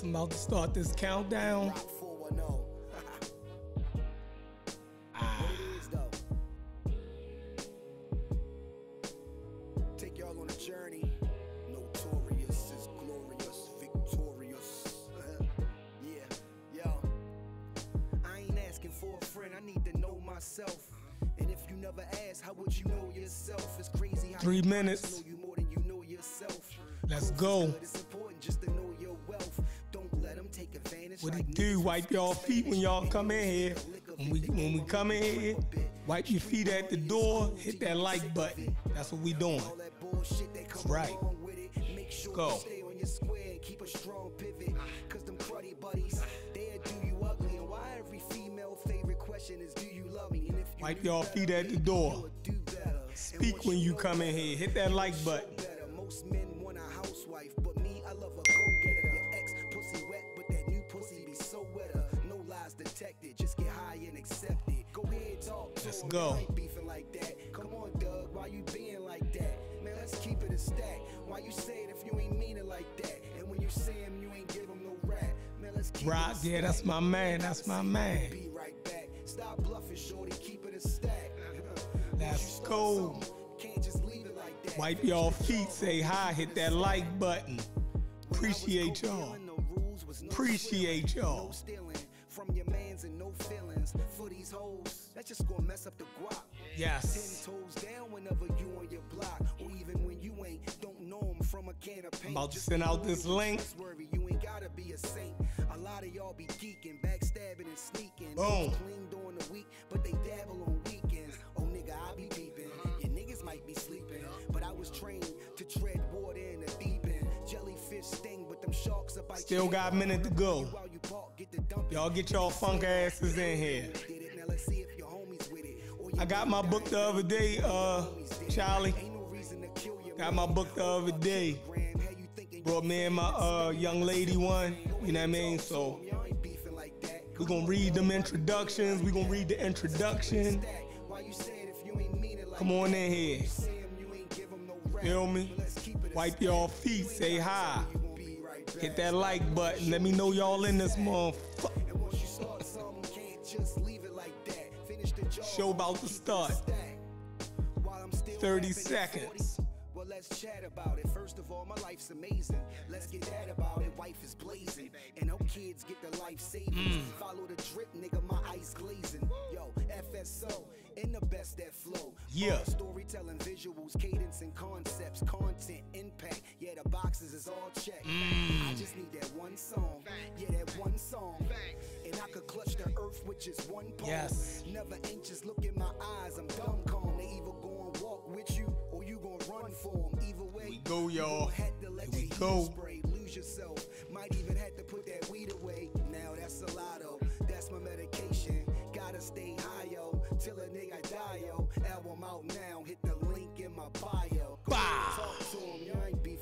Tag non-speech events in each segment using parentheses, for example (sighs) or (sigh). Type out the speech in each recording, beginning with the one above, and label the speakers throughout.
Speaker 1: Yes, I'm about to start this countdown.
Speaker 2: Rock 410. (laughs) What it is though. Take y'all on a journey. Notorious is glorious, victorious. (laughs) yeah, yo. I ain't asking for a friend, I need to know myself. And if you never ask, how would you know yourself? It's crazy how
Speaker 1: Three minutes.
Speaker 2: know you more than you know yourself.
Speaker 1: Let's go. Wipe y'all feet when y'all come in here. When we when we come in here, wipe your feet at the door. Hit that like button. That's what we doing.
Speaker 2: All that bullshit that come
Speaker 1: Right. Go.
Speaker 2: keep a strong pivot. Cause them cruddy buddies, they'll do you ugly. And why every female favorite question is do you love me? And if you
Speaker 1: Wipe y'all feet at the door.
Speaker 2: do
Speaker 1: Speak when you come in here. Hit that like button. That's my man, that's my man.
Speaker 2: Be right back. Stop bluffing, shorty, keep it a stack.
Speaker 1: Let's
Speaker 2: Once you start
Speaker 1: go.
Speaker 2: Can't just leave it like that.
Speaker 1: Wipe y'all feet. Say hi. Hit that like button. Appreciate y'all. Appreciate y'all.
Speaker 2: From your mans and no feelings for these hoes. That's just gonna mess up the guap.
Speaker 1: Yes.
Speaker 2: Ten toes down whenever you on your block, or even when you ain't. Don't know 'em from a can of paint.
Speaker 1: about to send out this link.
Speaker 2: Lot of y'all be geeking, backstabbing and sneaking.
Speaker 1: Boom.
Speaker 2: Clean during the week, but they dabble on weekends. Oh nigga, I be peeping. Your niggas might be sleeping, but I was trained to tread water in the deep end. Jellyfish sting, but them sharks are bite
Speaker 1: Still got a minute to go.
Speaker 2: You park, get the dumping.
Speaker 1: Y'all get y'all funk asses in here.
Speaker 2: Now let's see if your homies with it.
Speaker 1: I got my book the other day, uh, Charlie.
Speaker 2: Ain't no reason to kill your
Speaker 1: Got my book the other day. Brought me and my uh young lady one. You know what I mean? So we gonna read them introductions. We gonna read the introduction. Come on in here. Feel me? Wipe y'all feet. Say hi. Hit that like button. Let me know y'all in this motherfucker. (laughs) Show about to start.
Speaker 2: stacked. While I'm still
Speaker 1: 30 seconds.
Speaker 2: 40, Well, let's chat about it. First of all, my life's amazing. Let's get that about it. Wife is blazing. And no kids get the life savings.
Speaker 1: Mm.
Speaker 2: Follow the drip, nigga, my ice glazing. Yo, FSO, in the best that flow.
Speaker 1: Yeah.
Speaker 2: All storytelling, visuals, cadence, and concepts, content, impact. Yeah, the boxes is all checked.
Speaker 1: Mm.
Speaker 2: I just need that one song. Yeah, that one song. And I could clutch the earth with just one palm.
Speaker 1: Yes.
Speaker 2: Never anxious, look in my eyes, I'm dumb run for them. Either way,
Speaker 1: we go, y'all.
Speaker 2: gonna let
Speaker 1: Here we go.
Speaker 2: spray, lose yourself. Might even have to put that weed away. Now that's a lotto, oh. that's my medication. Gotta stay high, yo, till a nigga die, yo. Album out now, hit the link in my bio. Go
Speaker 1: Bah.
Speaker 2: talk to him, you ain't beef.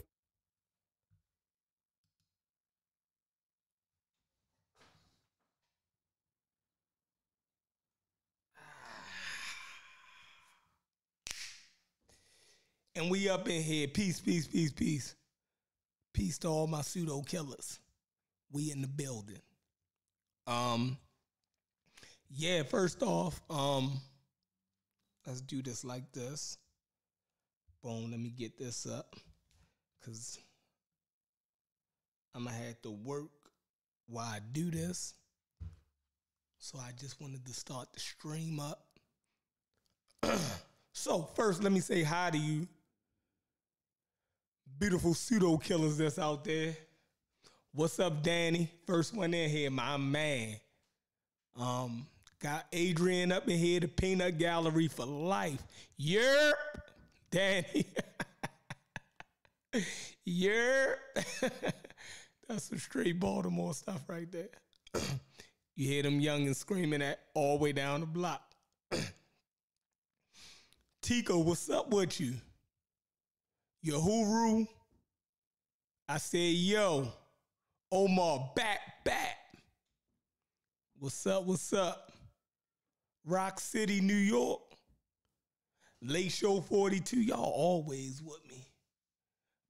Speaker 1: And we up in here. Peace, peace, peace, peace. Peace to all my pseudo killers. We in the building. Um, yeah, first off, um, let's do this like this. Boom, let me get this up. Cause I'm gonna have to work while I do this. So I just wanted to start the stream up. (clears throat) so first let me say hi to you beautiful pseudo killers that's out there. What's up, Danny? First one in here, my man. Um, got Adrian up in here, the peanut gallery for life. Yerp, Danny. (laughs) Yerp. (laughs) That's some straight Baltimore stuff right there. (clears throat) you hear them youngins screaming at all the way down the block. (clears throat) Tico, what's up with you? Yahuru. I said, yo, Omar, back, back. What's up? What's up? Rock City, New York. Late Show 42. Y'all always with me.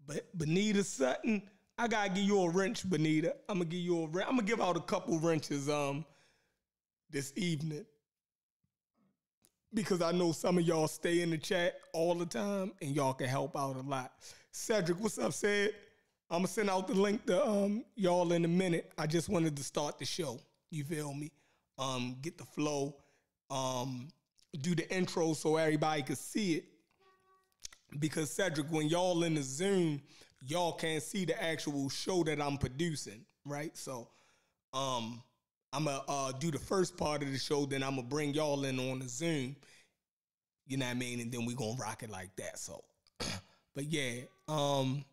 Speaker 1: But Benita Sutton, I gotta give you a wrench, Benita. I'm gonna give you a wrench. I'm gonna give out a couple wrenches um this evening because I know some of y'all stay in the chat all the time and y'all can help out a lot. Cedric, what's up, Said? I'm gonna send out the link to um y'all in a minute. I just wanted to start the show. You feel me? Um, get the flow, um, do the intro so everybody could see it. Because Cedric, when y'all in the Zoom, y'all can't see the actual show that I'm producing, right? So, um, I'm gonna uh, do the first part of the show, then I'm gonna bring y'all in on the Zoom. You know what I mean? And then we gonna rock it like that. So, (clears throat) but yeah, um,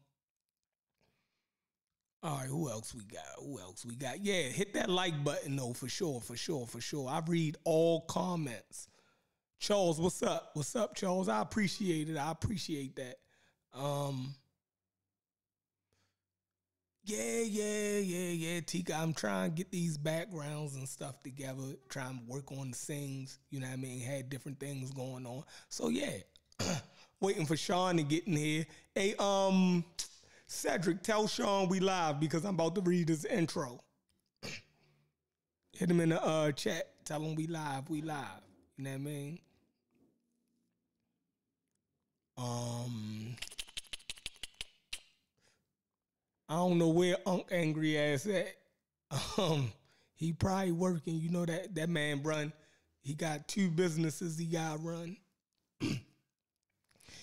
Speaker 1: all right, who else we got? Who else we got? Yeah, hit that like button though, for sure, for sure, for sure. I read all comments. Charles, what's up? What's up, Charles? I appreciate it. I appreciate that. Um, yeah, yeah, yeah, yeah. Tika, I'm trying to get these backgrounds and stuff together, trying to work on the scenes. You know what I mean? Had different things going on. So yeah. (clears throat) Waiting for Sean to get in here. Hey, um, Cedric, tell Sean we live because I'm about to read his intro. Hit him in the uh, chat. Tell him we live. We live. You know what I mean? Um, I don't know where Unc Angry ass at. Um, he probably working. You know that that man run. He got two businesses he got run. (clears throat)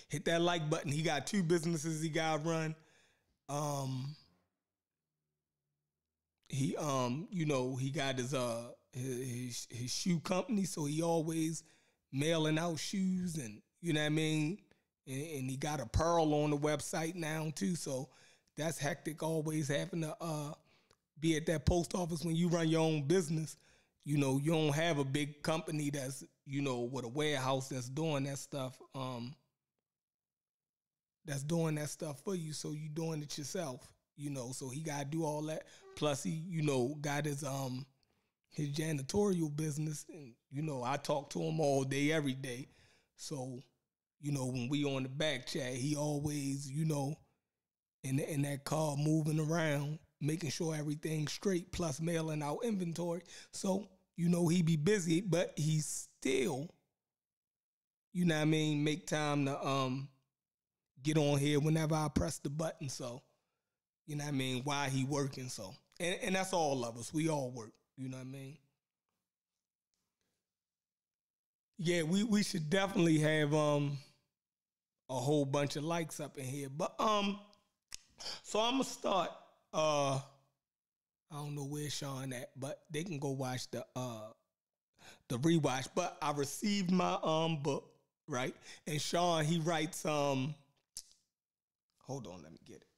Speaker 1: Hit that like button. He got two businesses he got run. Um, he um, you know, he got his uh his his shoe company, so he always mailing out shoes and you know what I mean. And, and he got a pearl on the website now too, so that's hectic. Always having to uh be at that post office when you run your own business. You know, you don't have a big company that's you know with a warehouse that's doing that stuff. Um, that's doing that stuff for you, so you doing it yourself. You know, so he got to do all that. Plus, he you know got his um his janitorial business, and you know I talk to him all day, every day. So, you know, when we on the back chat, he always you know in in that car moving around, making sure everything's straight, plus mailing out inventory. So you know he be busy, but he still, you know what I mean, make time to um get on here whenever I press the button. So, you know what I mean, why he working. So, and, and that's all of us. We all work. You know what I mean? Yeah, we, we should definitely have um a whole bunch of likes up in here. But um so I'm gonna start uh I don't know where Sean at, but they can go watch the uh the rewatch. But I received my um book, right? And Sean he writes um Hold on, let me get it.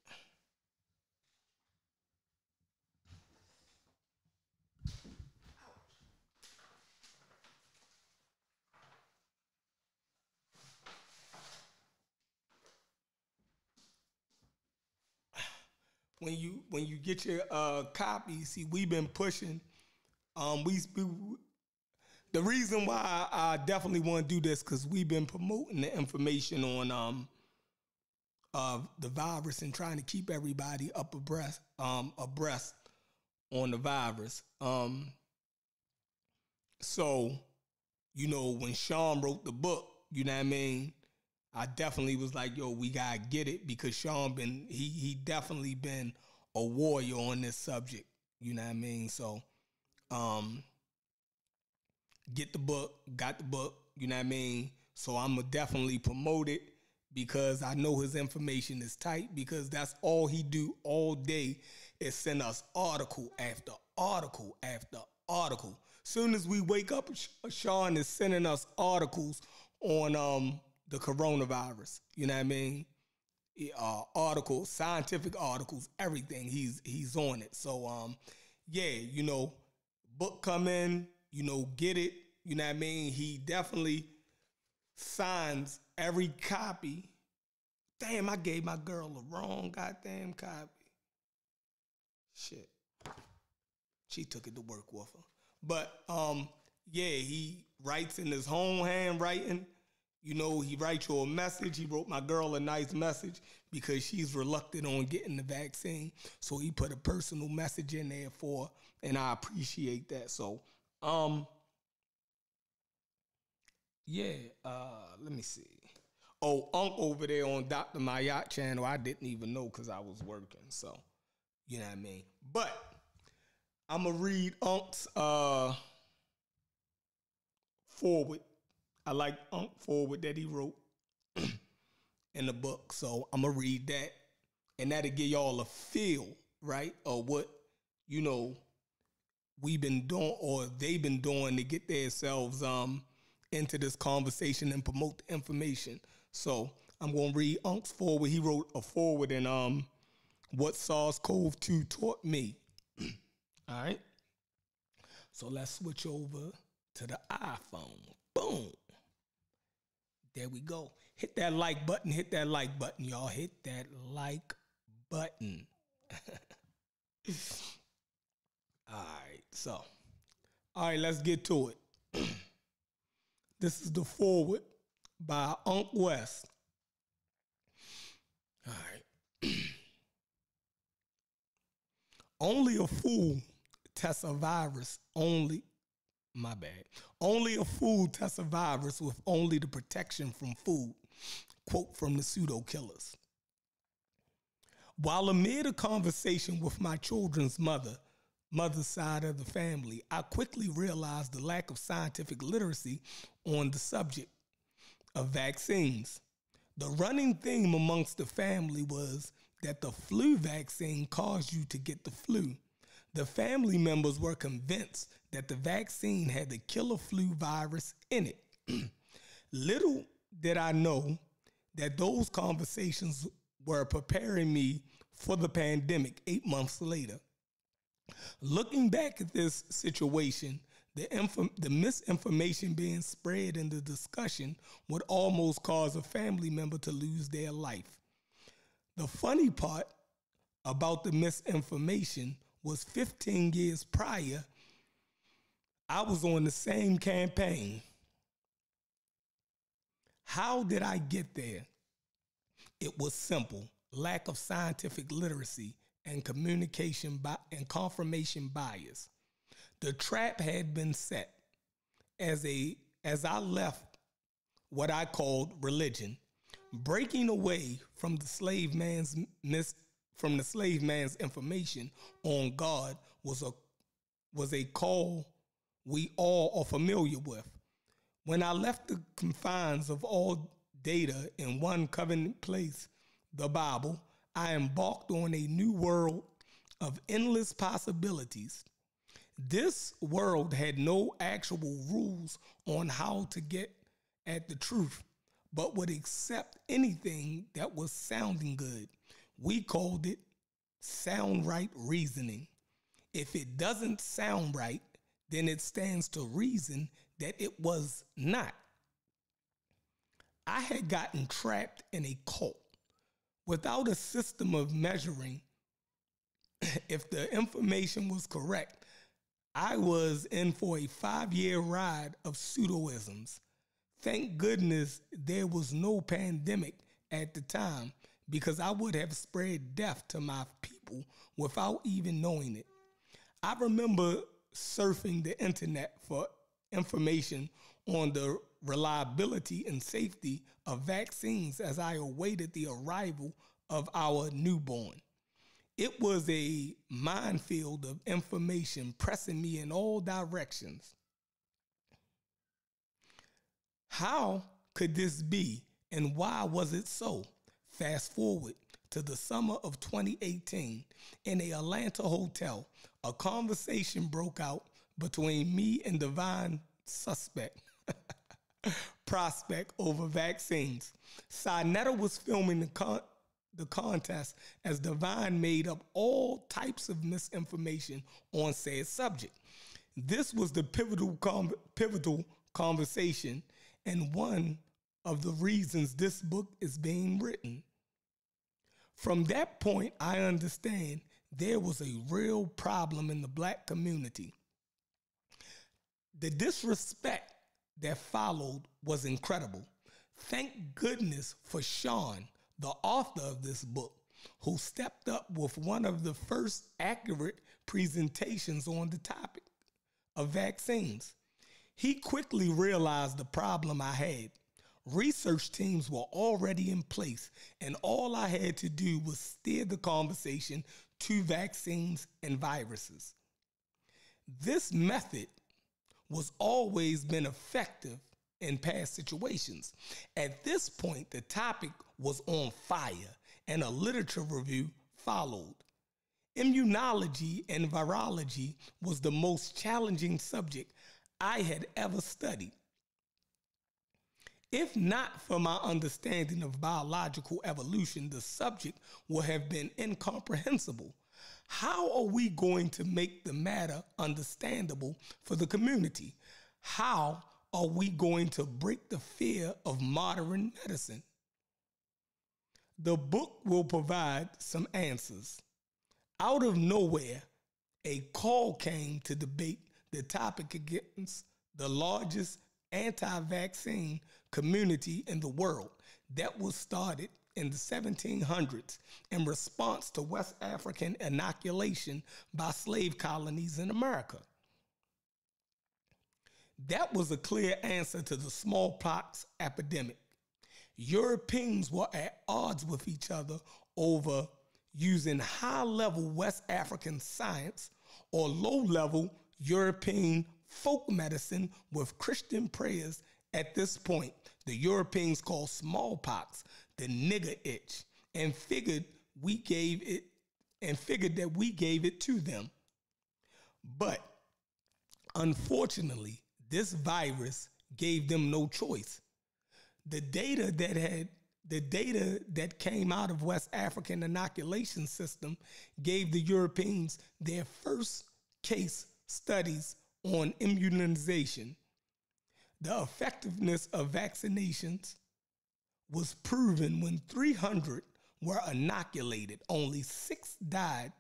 Speaker 1: When you when you get your uh copy, see we've been pushing. Um, we, we the reason why I, I definitely want to do this because we've been promoting the information on um of the virus and trying to keep everybody up abreast um, abreast on the virus. Um, so, you know, when Sean wrote the book, you know what I mean. I definitely was like, yo, we gotta get it because Sean been he he definitely been a warrior on this subject. You know what I mean? So, um, get the book, got the book. You know what I mean? So I'm gonna definitely promote it because I know his information is tight because that's all he do all day is send us article after article after article. Soon as we wake up, Sean is sending us articles on um the coronavirus. You know what I mean? Uh, articles, scientific articles, everything. He's he's on it. So um, yeah, you know, book come in, you know, get it. You know what I mean? He definitely signs every copy. Damn, I gave my girl the wrong goddamn copy. Shit. She took it to work with her. But um, yeah, he writes in his own handwriting. You know, he writes you a message. He wrote my girl a nice message because she's reluctant on getting the vaccine. So he put a personal message in there for, and I appreciate that. So, um, yeah, uh, let me see. Oh, Unc over there on Dr. Mayat channel, I didn't even know because I was working. So, you know what I mean? But I'm gonna read Unc's uh forward. I like Unc forward that he wrote (clears throat) in the book. So I'm gonna read that. And that'll give y'all a feel, right, of what, you know, we've been doing or they've been doing to get themselves um into this conversation and promote the information. So I'm gonna read Unc's forward. He wrote a forward in um what SARS-CoV-2 taught me. (clears throat) All right. So let's switch over to the iPhone. Boom. There we go. Hit that like button. Hit that like button, y'all. Hit that like button. (laughs) all right. So, all right, let's get to it. (clears throat) this is the forward by Unc West. All right. (clears throat) Only a fool tests a virus. Only, my bad. Only a fool tests a with only the protection from food. Quote from the pseudo killers. While amid a conversation with my children's mother, mother's side of the family, I quickly realized the lack of scientific literacy on the subject of vaccines. The running theme amongst the family was that the flu vaccine caused you to get the flu. The family members were convinced that the vaccine had the killer flu virus in it. (clears throat) Little did I know that those conversations were preparing me for the pandemic eight months later. Looking back at this situation, the, inf- the misinformation being spread in the discussion would almost cause a family member to lose their life. The funny part about the misinformation was 15 years prior, I was on the same campaign. How did I get there? It was simple lack of scientific literacy and communication and confirmation bias. The trap had been set as a as I left what I called religion, breaking away from the slave man's mis, from the slave man's information on God was a was a call we all are familiar with. When I left the confines of all data in one covenant place, the Bible, I embarked on a new world of endless possibilities. This world had no actual rules on how to get at the truth, but would accept anything that was sounding good. We called it sound right reasoning. If it doesn't sound right, then it stands to reason that it was not. I had gotten trapped in a cult without a system of measuring (clears throat) if the information was correct. I was in for a five year ride of pseudoisms. Thank goodness there was no pandemic at the time because I would have spread death to my people without even knowing it. I remember surfing the internet for information on the reliability and safety of vaccines as I awaited the arrival of our newborn. It was a minefield of information pressing me in all directions. How could this be and why was it so? Fast forward to the summer of 2018 in a Atlanta hotel, a conversation broke out between me and Divine Suspect. (laughs) prospect over vaccines. Sinetta was filming the, con- the contest as Divine made up all types of misinformation on said subject. This was the pivotal pivotal conversation and one of the reasons this book is being written. From that point, I understand there was a real problem in the black community. The disrespect that followed was incredible. Thank goodness for Sean, the author of this book, who stepped up with one of the first accurate presentations on the topic of vaccines. He quickly realized the problem I had. Research teams were already in place, and all I had to do was steer the conversation to vaccines and viruses. This method was always been effective in past situations. At this point, the topic was on fire and a literature review followed. Immunology and virology was the most challenging subject I had ever studied. If not for my understanding of biological evolution, the subject would have been incomprehensible. How are we going to make the matter understandable for the community? How are we going to break the fear of modern medicine? The book will provide some answers. Out of nowhere, a call came to debate the topic against the largest anti vaccine community in the world that was started in the 1700s in response to West African inoculation by slave colonies in America. That was a clear answer to the smallpox epidemic. Europeans were at odds with each other over using high level West African science or low level European folk medicine with Christian prayers at this point. The Europeans called smallpox the nigger itch and figured we gave it and figured that we gave it to them. But unfortunately, this virus gave them no choice. The data that had the data that came out of West African inoculation system gave the Europeans their first case studies on immunization. The effectiveness of vaccinations was proven when 300 were inoculated, only six died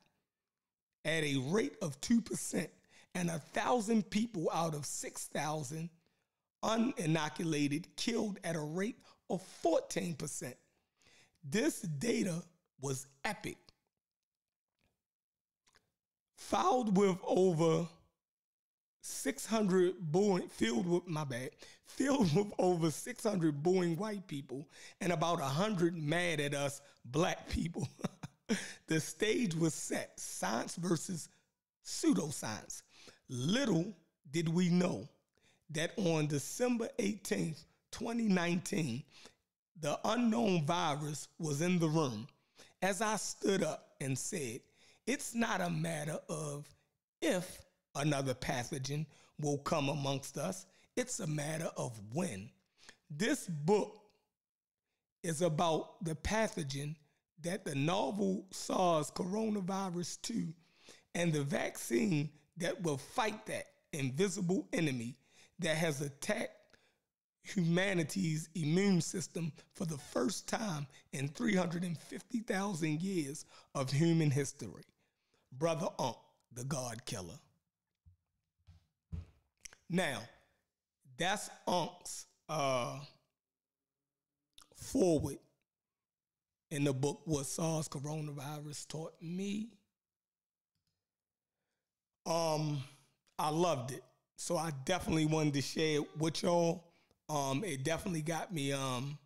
Speaker 1: at a rate of 2%, and thousand people out of 6,000 uninoculated killed at a rate of 14%. This data was epic. Fouled with over 600 booing, filled with, my bad, filled with over 600 booing white people and about 100 mad at us black people. (laughs) the stage was set science versus pseudoscience. Little did we know that on December 18th, 2019, the unknown virus was in the room. As I stood up and said, it's not a matter of if another pathogen will come amongst us, it's a matter of when. This book is about the pathogen that the novel SARS coronavirus 2 and the vaccine that will fight that invisible enemy that has attacked humanity's immune system for the first time in 350,000 years of human history. Brother Unc, the God Killer. Now, that's Unc's uh, forward in the book what SARS coronavirus taught me. Um, I loved it. So I definitely wanted to share it with y'all. Um, it definitely got me um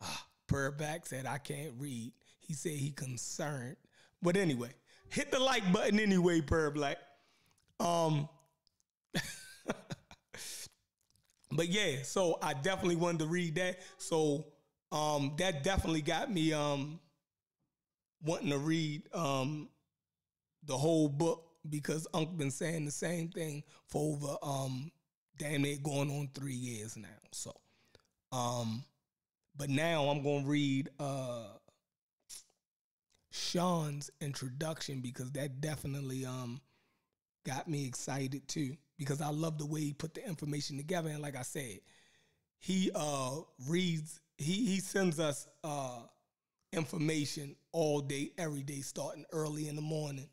Speaker 1: (sighs) Prayer back said I can't read. He said he concerned. But anyway, hit the like button anyway, Black. Um (laughs) but yeah, so I definitely wanted to read that. So um, that definitely got me um, wanting to read um, the whole book because Unc been saying the same thing for over um, damn near going on three years now. So, um, but now I'm gonna read uh, Sean's introduction because that definitely um, got me excited too because I love the way he put the information together. And like I said, he uh, reads, he he sends us uh, information all day, every day, starting early in the morning.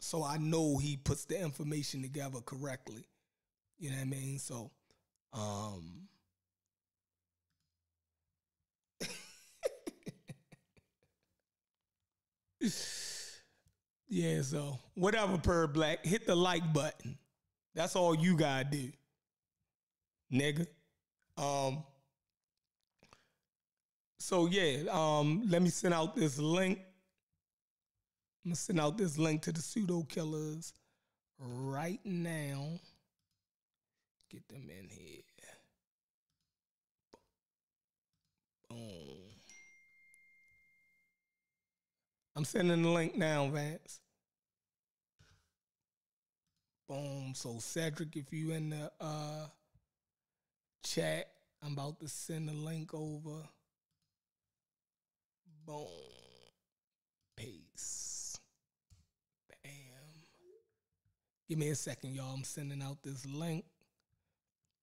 Speaker 1: So I know he puts the information together correctly. You know what I mean? So um (laughs) Yeah, so whatever, per black, hit the like button. That's all you gotta do, nigga. Um. So yeah, um, let me send out this link. I'm gonna send out this link to the pseudo killers right now. Get them in here. Boom. I'm sending the link now, Vance. Boom. So Cedric, if you in the uh chat, I'm about to send the link over. Boom. Peace. Bam. Give me a second, y'all. I'm sending out this link. (clears throat)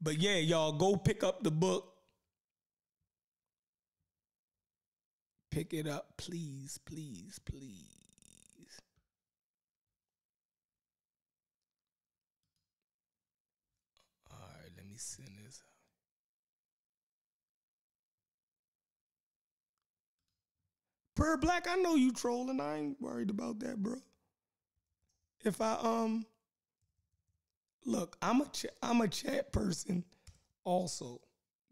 Speaker 1: but yeah, y'all go pick up the book. Pick it up, please, please, please. All right, let me send. Per Black, I know you trolling. I ain't worried about that, bro. If I um look, I'm a ch- I'm a chat person also.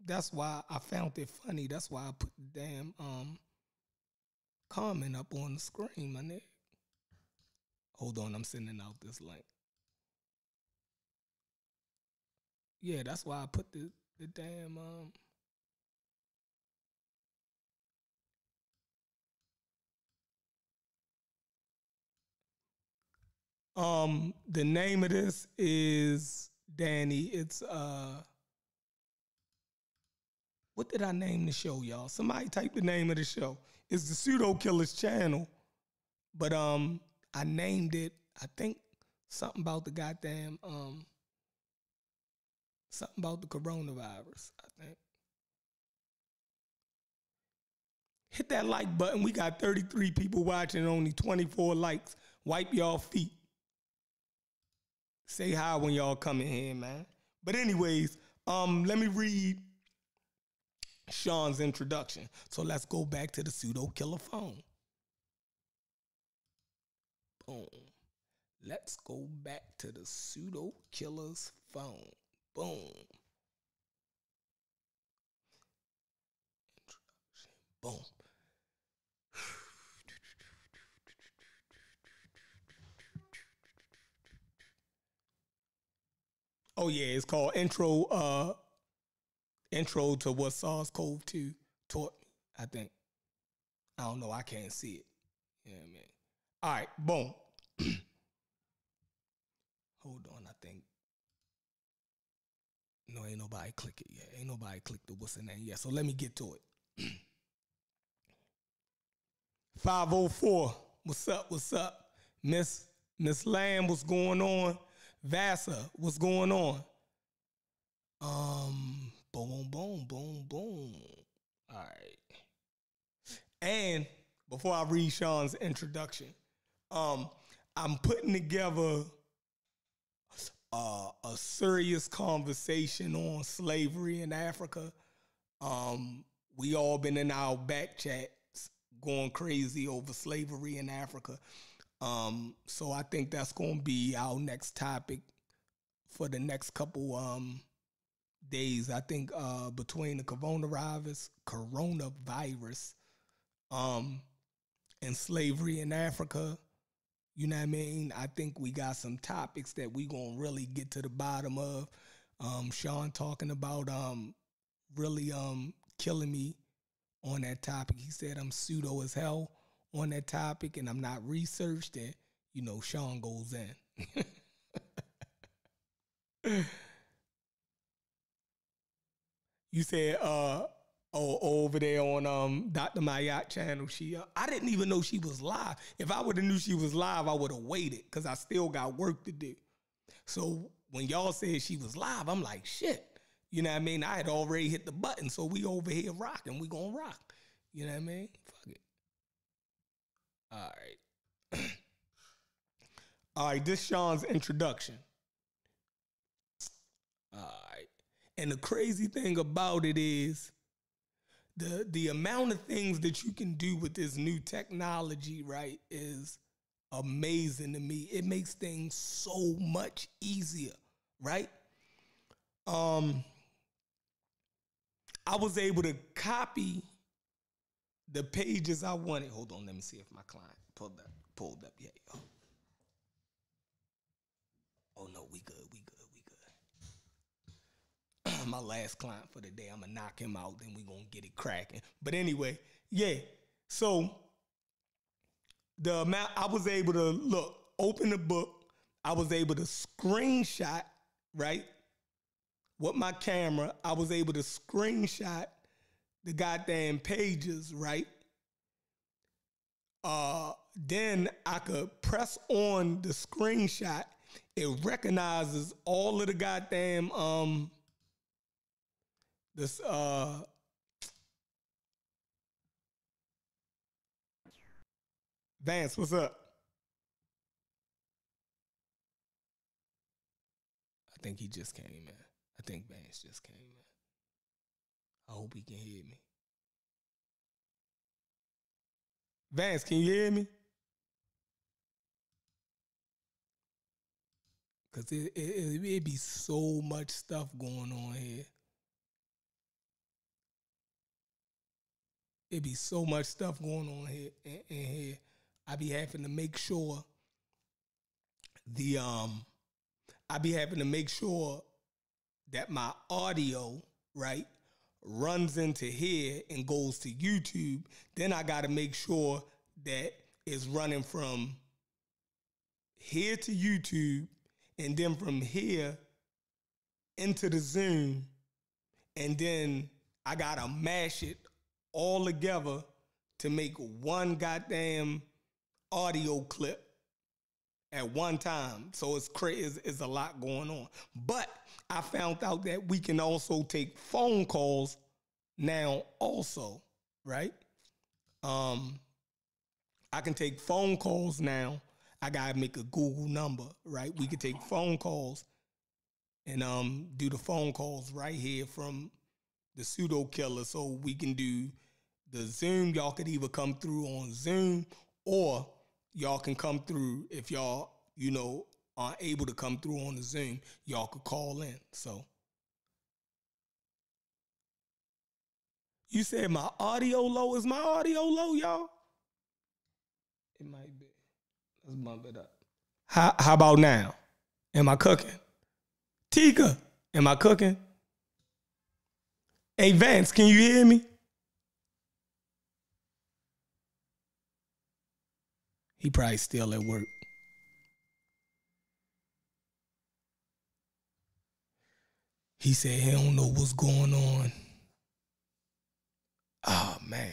Speaker 1: That's why I found it funny. That's why I put the damn um comment up on the screen, my nigga. Hold on, I'm sending out this link. Yeah, that's why I put the the damn um Um, the name of this is Danny. It's uh what did I name the show, y'all? Somebody type the name of the show. It's the Pseudo Killers channel. But um I named it, I think something about the goddamn um something about the coronavirus, I think. Hit that like button. We got 33 people watching, only 24 likes. Wipe y'all feet. Say hi when y'all come in here, man. But anyways, um, let me read Sean's introduction. So let's go back to the pseudo killer phone. Boom. Let's go back to the pseudo killer's phone. Boom. Introduction. Boom. Oh yeah, it's called intro. Uh, intro to what SARS-CoV-2 taught me. I think. I don't know. I can't see it. Yeah, man. All right, boom. (clears throat) Hold on. No, ain't nobody click it yet. Ain't nobody click the what's the name yet. So let me get to it. (clears throat) 504. What's up? What's up? Miss Miss Lamb, what's going on? Vasa, what's going on? Um, boom, boom, boom, boom. All right. And before I read Sean's introduction, um, I'm putting together uh, a serious conversation on slavery in Africa. Um, we all been in our back chats going crazy over slavery in Africa. Um, so I think that's going to be our next topic for the next couple um, days. I think uh, between the coronavirus, coronavirus, um, and slavery in Africa, you know what I mean? I think we got some topics that we gonna really get to the bottom of. Um, Sean talking about um, really um, killing me on that topic. He said I'm pseudo as hell on that topic and I'm not researched, and you know, Sean goes in. (laughs) you said uh oh over there on um Dr. Mayat channel, she uh, I didn't even know she was live. If I would have knew she was live, I would have waited because I still got work to do. So when y'all said she was live, I'm like, shit. You know what I mean? I had already hit the button, so we over here rocking. We gonna rock. You know what I mean? Fuck it. All right. (clears throat) All right, this Sean's introduction. All right. And the crazy thing about it is the the amount of things that you can do with this new technology, right, is amazing to me. It makes things so much easier, right? Um I was able to copy the pages I wanted. Hold on, let me see if my client pulled up pulled up. Yo. Oh no, we good, we. (laughs) my last client for the day. I'm gonna knock him out, then we gonna get it cracking. But anyway, yeah. So the amount I was able to look, open the book, I was able to screenshot, right? With my camera, I was able to screenshot the goddamn pages, right? Uh, then I could press on the screenshot. It recognizes all of the goddamn um this uh Vance, what's up? I think he just came in. I think Vance just came in. I hope he can hear me. Vance, can you hear me? Cause it it it be so much stuff going on here. It be so much stuff going on here in here. I be having to make sure the um I be having to make sure that my audio, right, runs into here and goes to YouTube. Then I got to make sure that it's running from here to YouTube and then from here into the Zoom. And then I got to mash it all together to make one goddamn audio clip at one time. So it's crazy. It's, a lot going on. But I found out that we can also take phone calls now also, right? Um, I can take phone calls now. I gotta make a Google number, right? We can take phone calls and um do the phone calls right here from the pseudo killer. So we can do the Zoom. Y'all could either come through on Zoom or y'all can come through if y'all, you know, aren't able to come through on the Zoom, y'all could call in. So you said my audio low. Is my audio low, y'all? It might be. Let's bump it up. How how about now? Am I cooking? Tika, am I cooking? Hey Vance, can you hear me? He probably still at work. He said he don't know what's going on. Oh man.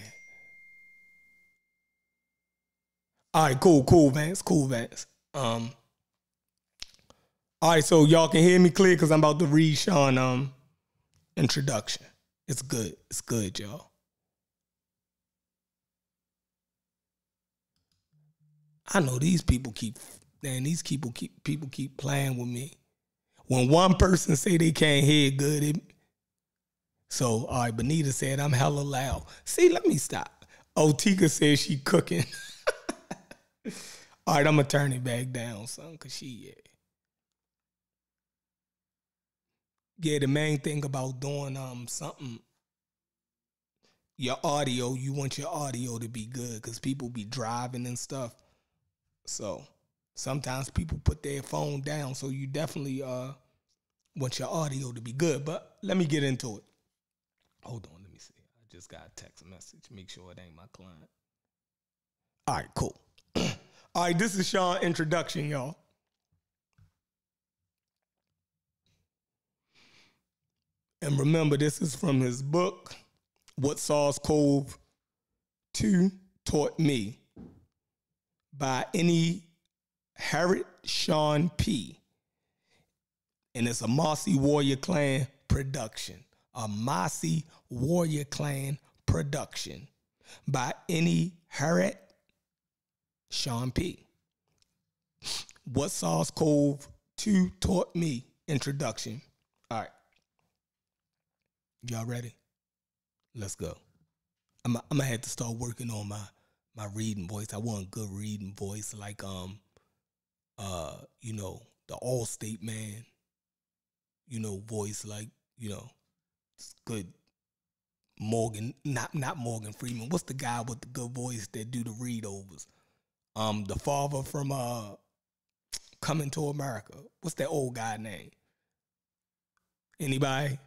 Speaker 1: All right, cool, cool, Vance, cool, Vance. Um. All right, so y'all can hear me clear because I'm about to read Sean um introduction. It's good. It's good, y'all. I know these people keep man, these people keep people keep playing with me. When one person say they can't hear good, it, so all right, Benita said I'm hella loud. See, let me stop. Otika Tika says she cooking. (laughs) all right, I'm gonna turn it back down, son, cause she yeah. Yeah, the main thing about doing um something your audio, you want your audio to be good because people be driving and stuff. So sometimes people put their phone down, so you definitely uh want your audio to be good. But let me get into it. Hold on, let me see. I just got a text message. Make sure it ain't my client. All right, cool. (clears throat) All right, this is Sean introduction, y'all. And remember, this is from his book, What SARS CoV 2 Taught Me by any Harriet Sean P. And it's a Mossy Warrior Clan production. A Mossy Warrior Clan production by any Harriet Sean P. What SARS CoV 2 taught me introduction. All right. Y'all ready? Let's go. I'm, I'm gonna have to start working on my my reading voice. I want a good reading voice, like um, uh, you know, the Allstate man, you know, voice, like you know, good. Morgan, not not Morgan Freeman. What's the guy with the good voice that do the read overs? Um, the father from uh, Coming to America. What's that old guy name? Anybody?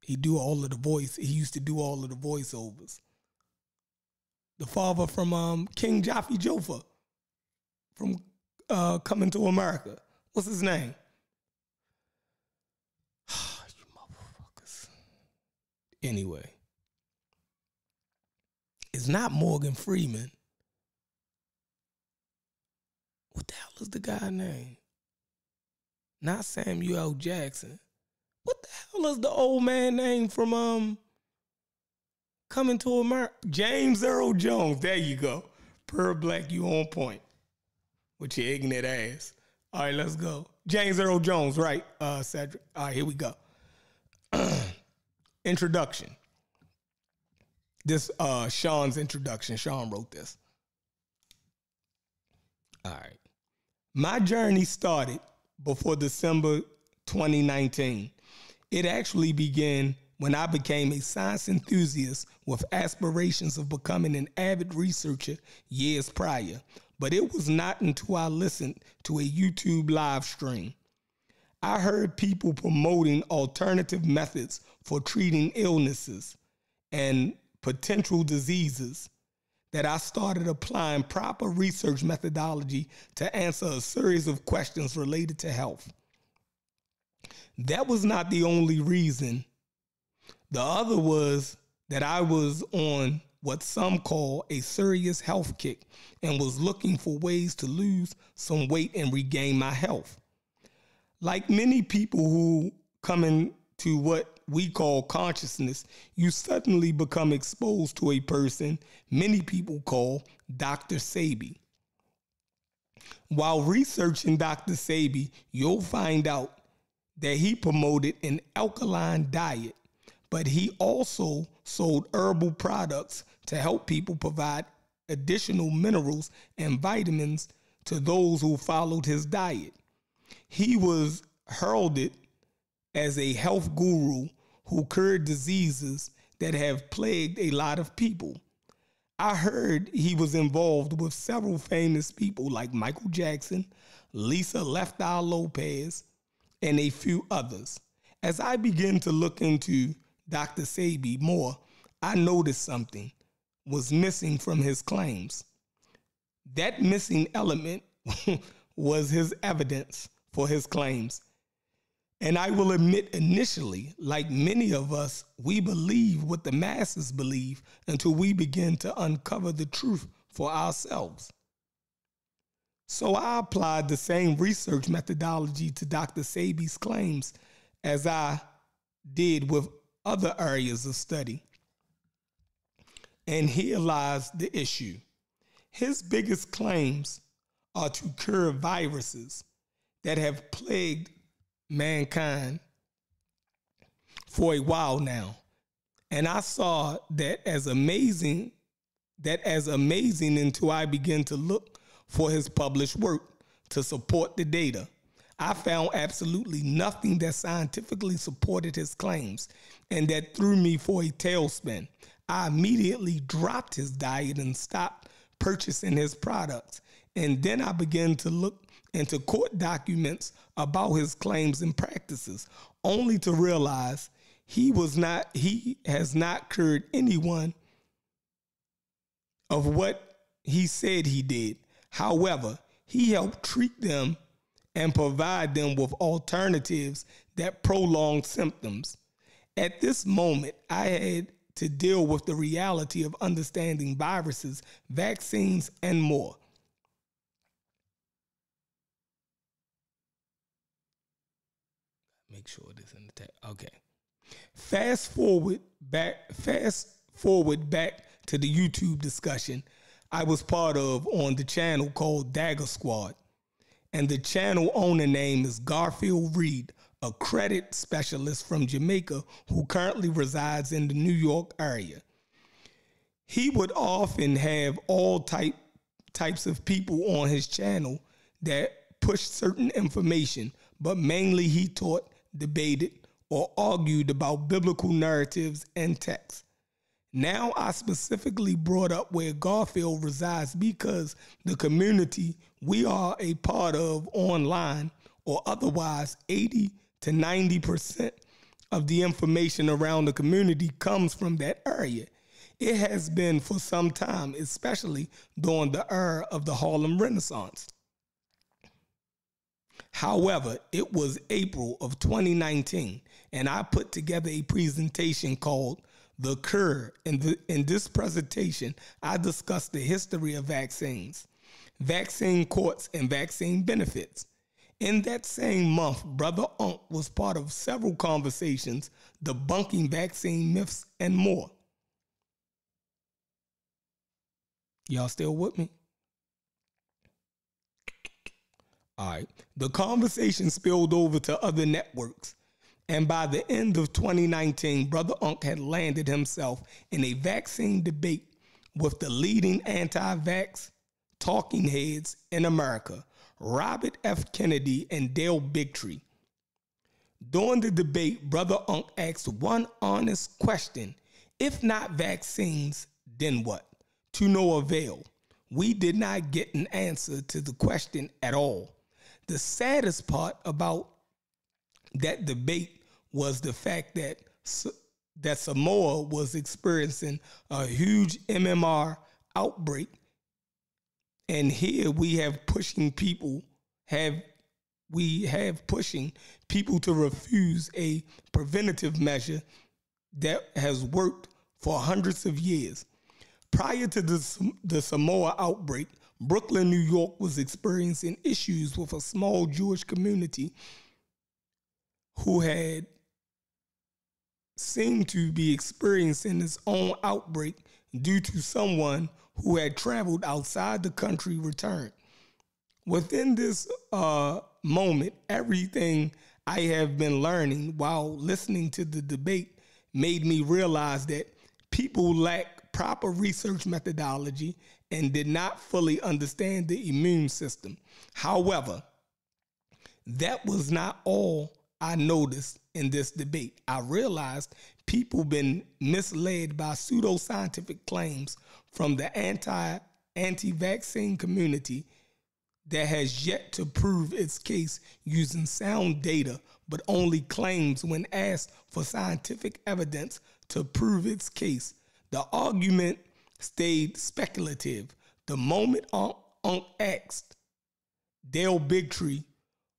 Speaker 1: He do all of the voice. He used to do all of the voiceovers. The father from um, King Jaffe Joffer from uh, Coming to America. What's his name? (sighs) you motherfuckers. Anyway, it's not Morgan Freeman. What the hell is the guy name? Not Samuel Jackson. What the hell is the old man name from um Coming to America? James Earl Jones. There you go. Per Black, you on point with your ignorant ass. All right, let's go. James Earl Jones, right? Uh, Cedric. All right, here we go. (clears throat) introduction. This uh Sean's introduction. Sean wrote this. All right. My journey started before December 2019. It actually began when I became a science enthusiast with aspirations of becoming an avid researcher years prior. But it was not until I listened to a YouTube live stream. I heard people promoting alternative methods for treating illnesses and potential diseases that I started applying proper research methodology to answer a series of questions related to health. That was not the only reason. The other was that I was on what some call a serious health kick and was looking for ways to lose some weight and regain my health. Like many people who come into what we call consciousness, you suddenly become exposed to a person many people call Dr. Sebi. While researching Dr. Sebi, you'll find out that he promoted an alkaline diet, but he also sold herbal products to help people provide additional minerals and vitamins to those who followed his diet. He was heralded as a health guru who cured diseases that have plagued a lot of people. I heard he was involved with several famous people like Michael Jackson, Lisa Left Eye Lopez, and a few others. As I began to look into Dr. Sebi more, I noticed something was missing from his claims. That missing element (laughs) was his evidence for his claims. And I will admit, initially, like many of us, we believe what the masses believe until we begin to uncover the truth for ourselves. So I applied the same research methodology to Dr. Sebi's claims as I did with other areas of study. And here lies the issue. His biggest claims are to cure viruses that have plagued mankind for a while now. And I saw that as amazing, that as amazing until I began to look for his published work to support the data. I found absolutely nothing that scientifically supported his claims, and that threw me for a tailspin. I immediately dropped his diet and stopped purchasing his products. And then I began to look into court documents about his claims and practices, only to realize he was not he has not cured anyone of what he said he did. However, he helped treat them and provide them with alternatives that prolonged symptoms. At this moment, I had to deal with the reality of understanding viruses, vaccines, and more. Make sure this in the text. Okay. Fast forward back. Fast forward back to the YouTube discussion I was part of on the channel called Dagger Squad. And the channel owner name is Garfield Reed, a credit specialist from Jamaica who currently resides in the New York area. He would often have all type types of people on his channel that pushed certain information, but mainly he taught, debated, or argued about biblical narratives and texts. Now I specifically brought up where Garfield resides because the community we are a part of online or otherwise 80 to 90% of the information around the community comes from that area. It has been for some time, especially during the era of the Harlem Renaissance. However, it was April of 2019, and I put together a presentation called The Cure. In, the, in this presentation, I discuss the history of vaccines, vaccine courts, and vaccine benefits. In that same month, Brother Unk was part of several conversations debunking vaccine myths and more. Y'all still with me? All right. The conversation spilled over to other networks. And by the end of 2019, Brother Unk had landed himself in a vaccine debate with the leading anti vax talking heads in America, Robert F. Kennedy and Del Bigtree. During the debate, Brother Unk asked one honest question If not vaccines, then what? To no avail. We did not get an answer to the question at all. The saddest part about that debate was the fact that that Samoa was experiencing a huge MMR outbreak, and here we have pushing people have we have pushing people to refuse a preventative measure that has worked for hundreds of years. Prior to the, the Samoa outbreak, Brooklyn, New York was experiencing issues with a small Jewish community who had seemed to be experiencing its own outbreak due to someone who had traveled outside the country returned. Within this uh, moment, everything I have been learning while listening to the debate made me realize that people lack proper research methodology and did not fully understand the immune system. However, that was not all I noticed in this debate. I realized people been misled by pseudoscientific claims from the anti anti-vaccine community that has yet to prove its case using sound data, but only claims when asked for scientific evidence to prove its case. The argument stayed speculative. The moment Unc, Unc asked Del Bigtree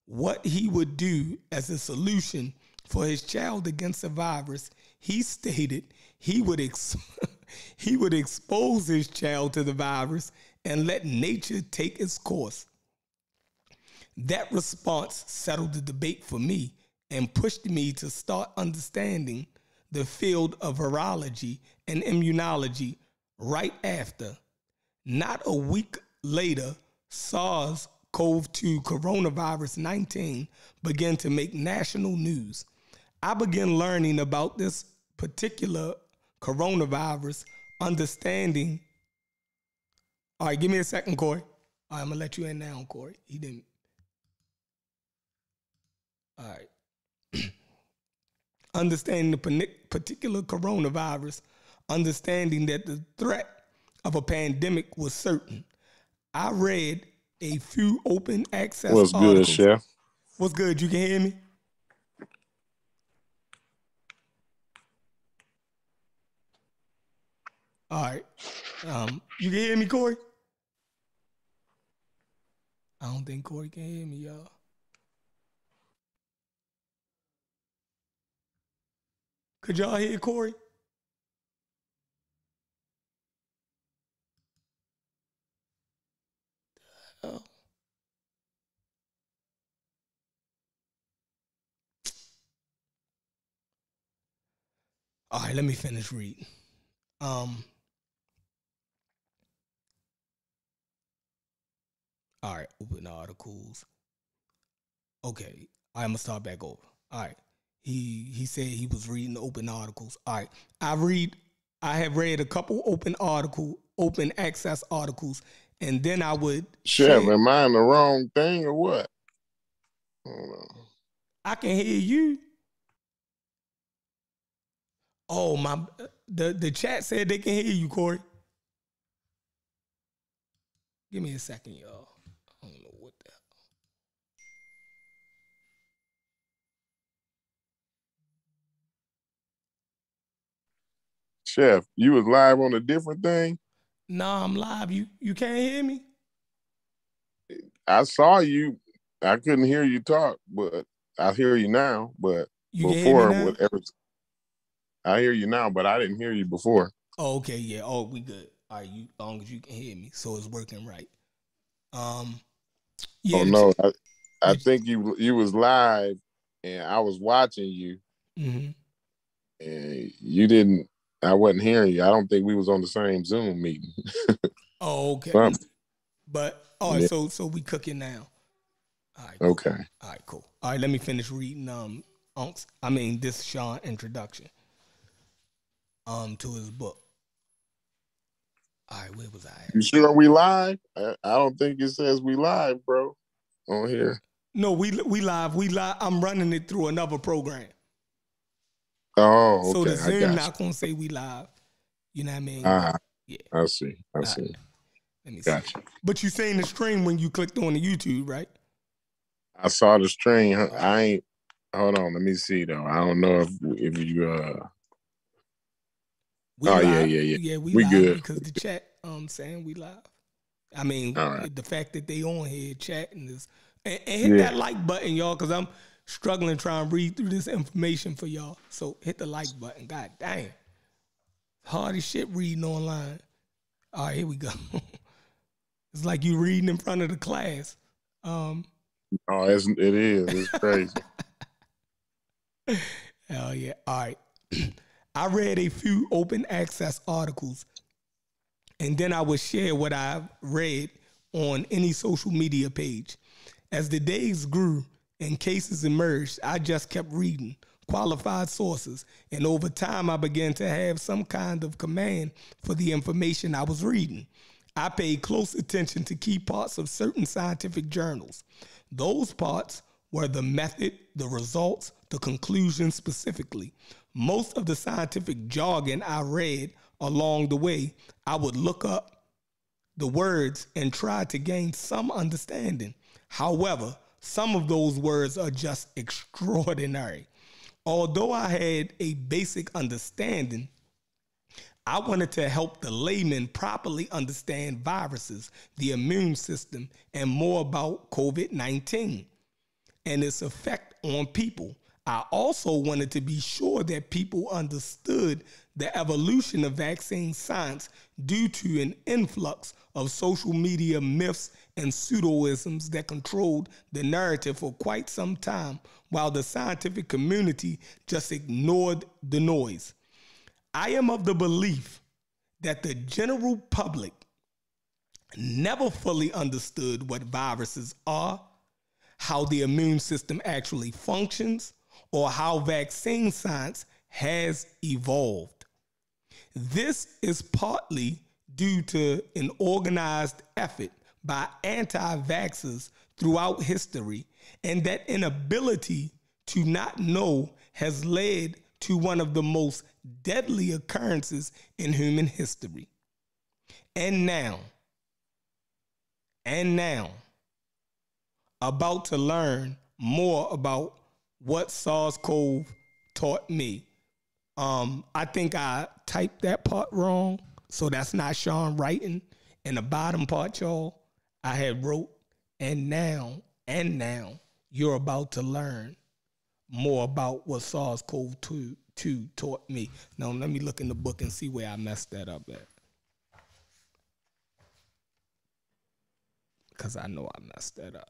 Speaker 1: what he would do as a solution for his child against the virus, he stated he would ex- (laughs) he would expose his child to the virus and let nature take its course. That response settled the debate for me and pushed me to start understanding the field of virology and immunology right after. Not a week later, SARS CoV 2 coronavirus 19 began to make national news. I began learning about this particular coronavirus, understanding. All right, give me a second, Corey. All right, I'm gonna let you in now, Corey. He didn't. All right. (clears throat) understanding the particular coronavirus, understanding that the threat of a pandemic was certain. I read a few open access
Speaker 3: What's
Speaker 1: articles.
Speaker 3: good, Chef?
Speaker 1: What's good? You can hear me? All right. Um, you can hear me, Corey? I don't think Corey can hear me, y'all. Could y'all hear Corey? All right, let me finish reading. Um, all right, open articles. Okay, I'm gonna start back over. All right. He he said he was reading open articles. All right. I read I have read a couple open article, open access articles, and then I would
Speaker 3: Chef,
Speaker 1: share-
Speaker 3: am I in the wrong thing or what? Hold on.
Speaker 1: I can hear you. Oh my the the chat said they can hear you, Corey. Give me a second, y'all. I don't know what the
Speaker 3: Chef, you was live on a different thing?
Speaker 1: Nah, I'm live. You you can't hear me?
Speaker 3: I saw you. I couldn't hear you talk, but I hear you now. But
Speaker 1: You
Speaker 3: before, whatever. I hear you now, but I didn't hear you before.
Speaker 1: Oh, okay, yeah. Oh, we good. All right, you long as you can hear me, so it's working right. Um, yeah.
Speaker 3: oh no, I, I think you you was live, and I was watching you,
Speaker 1: Mhm.
Speaker 3: and you didn't. I wasn't hearing you. I don't think we was on the same Zoom meeting. (laughs)
Speaker 1: Oh, okay. But all right,
Speaker 3: Yeah.
Speaker 1: so so we cooking now. All right. Cool.
Speaker 3: Okay.
Speaker 1: All right, cool. All right, let me finish reading um Unc's I mean this Sean introduction um to his book. All right, where was I at?
Speaker 3: You sure we live? I, I don't think it says we live, bro. On here.
Speaker 1: No, we we live. We live. I'm running it through another program.
Speaker 3: Oh, okay.
Speaker 1: So the Zoom not gonna say we live. You know what I mean?
Speaker 3: Ah,
Speaker 1: Yeah.
Speaker 3: I see. I
Speaker 1: All
Speaker 3: see.
Speaker 1: right. Let me see.
Speaker 3: Gotcha.
Speaker 1: But you seen the stream when you clicked on the YouTube, right?
Speaker 3: I saw the stream. I ain't. Hold on. Let me see though. I don't know if if you uh.
Speaker 1: We
Speaker 3: Oh, yeah,
Speaker 1: live.
Speaker 3: yeah, yeah.
Speaker 1: Yeah, we,
Speaker 3: We good.
Speaker 1: because the chat um saying we live. I mean,
Speaker 3: right.
Speaker 1: the fact that they on here chatting is and, and hit
Speaker 3: Yeah.
Speaker 1: that like button, y'all, because I'm struggling trying to read through this information for y'all. So hit the like button. God dang. Hard as shit reading online. All right, here we go. (laughs) it's like you reading in front of the class. Um,
Speaker 3: Oh, it's, it is. It's (laughs) crazy.
Speaker 1: Hell yeah. All right. (clears throat) I read a few open access articles and then I would share what I've read on any social media page. As the days grew and cases emerged, I just kept reading qualified sources, and over time, I began to have some kind of command for the information I was reading. I paid close attention to key parts of certain scientific journals. Those parts were the method, the results, the conclusions specifically. Most of the scientific jargon I read along the way, I would look up the words and try to gain some understanding. However, some of those words are just extraordinary. Although I had a basic understanding, I wanted to help the layman properly understand viruses, the immune system, and more about COVID 19 and its effect on people. I also wanted to be sure that people understood the evolution of vaccine science due to an influx of social media myths and pseudoisms that controlled the narrative for quite some time, while the scientific community just ignored the noise. I am of the belief that the general public never fully understood what viruses are, how the immune system actually functions, or how vaccine science has evolved. This is partly due to an organized effort by anti vaxxers throughout history, and that inability to not know has led to one of the most deadly occurrences in human history. And now, and now, about to learn more about what SARS CoV taught me. Um, I think I typed that part wrong, so that's not Sean writing. In the bottom part, y'all, I had wrote, and now, and now, you're about to learn more about what SARS CoV 2, 2 taught me. Now, let me look in the book and see where I messed that up at. Because I know I messed that up.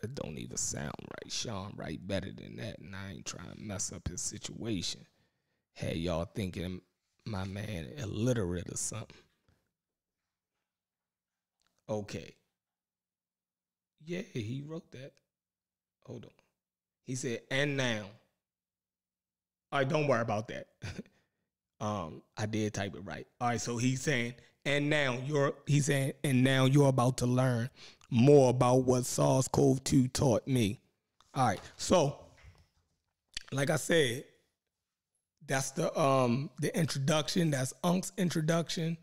Speaker 1: That don't even sound right. Sean write better than that, and I ain't trying to mess up his situation. Had y'all thinking my man illiterate or something. Okay. Yeah, he wrote that. hold on. He said, and now. All right, don't worry about that. (laughs) um, I did type it right. All right, so he's saying, and now you're he's saying, and now you're about to learn more about what SARS-CoV-2 taught me. All right, so like I said, that's the um the introduction. That's Unc's introduction.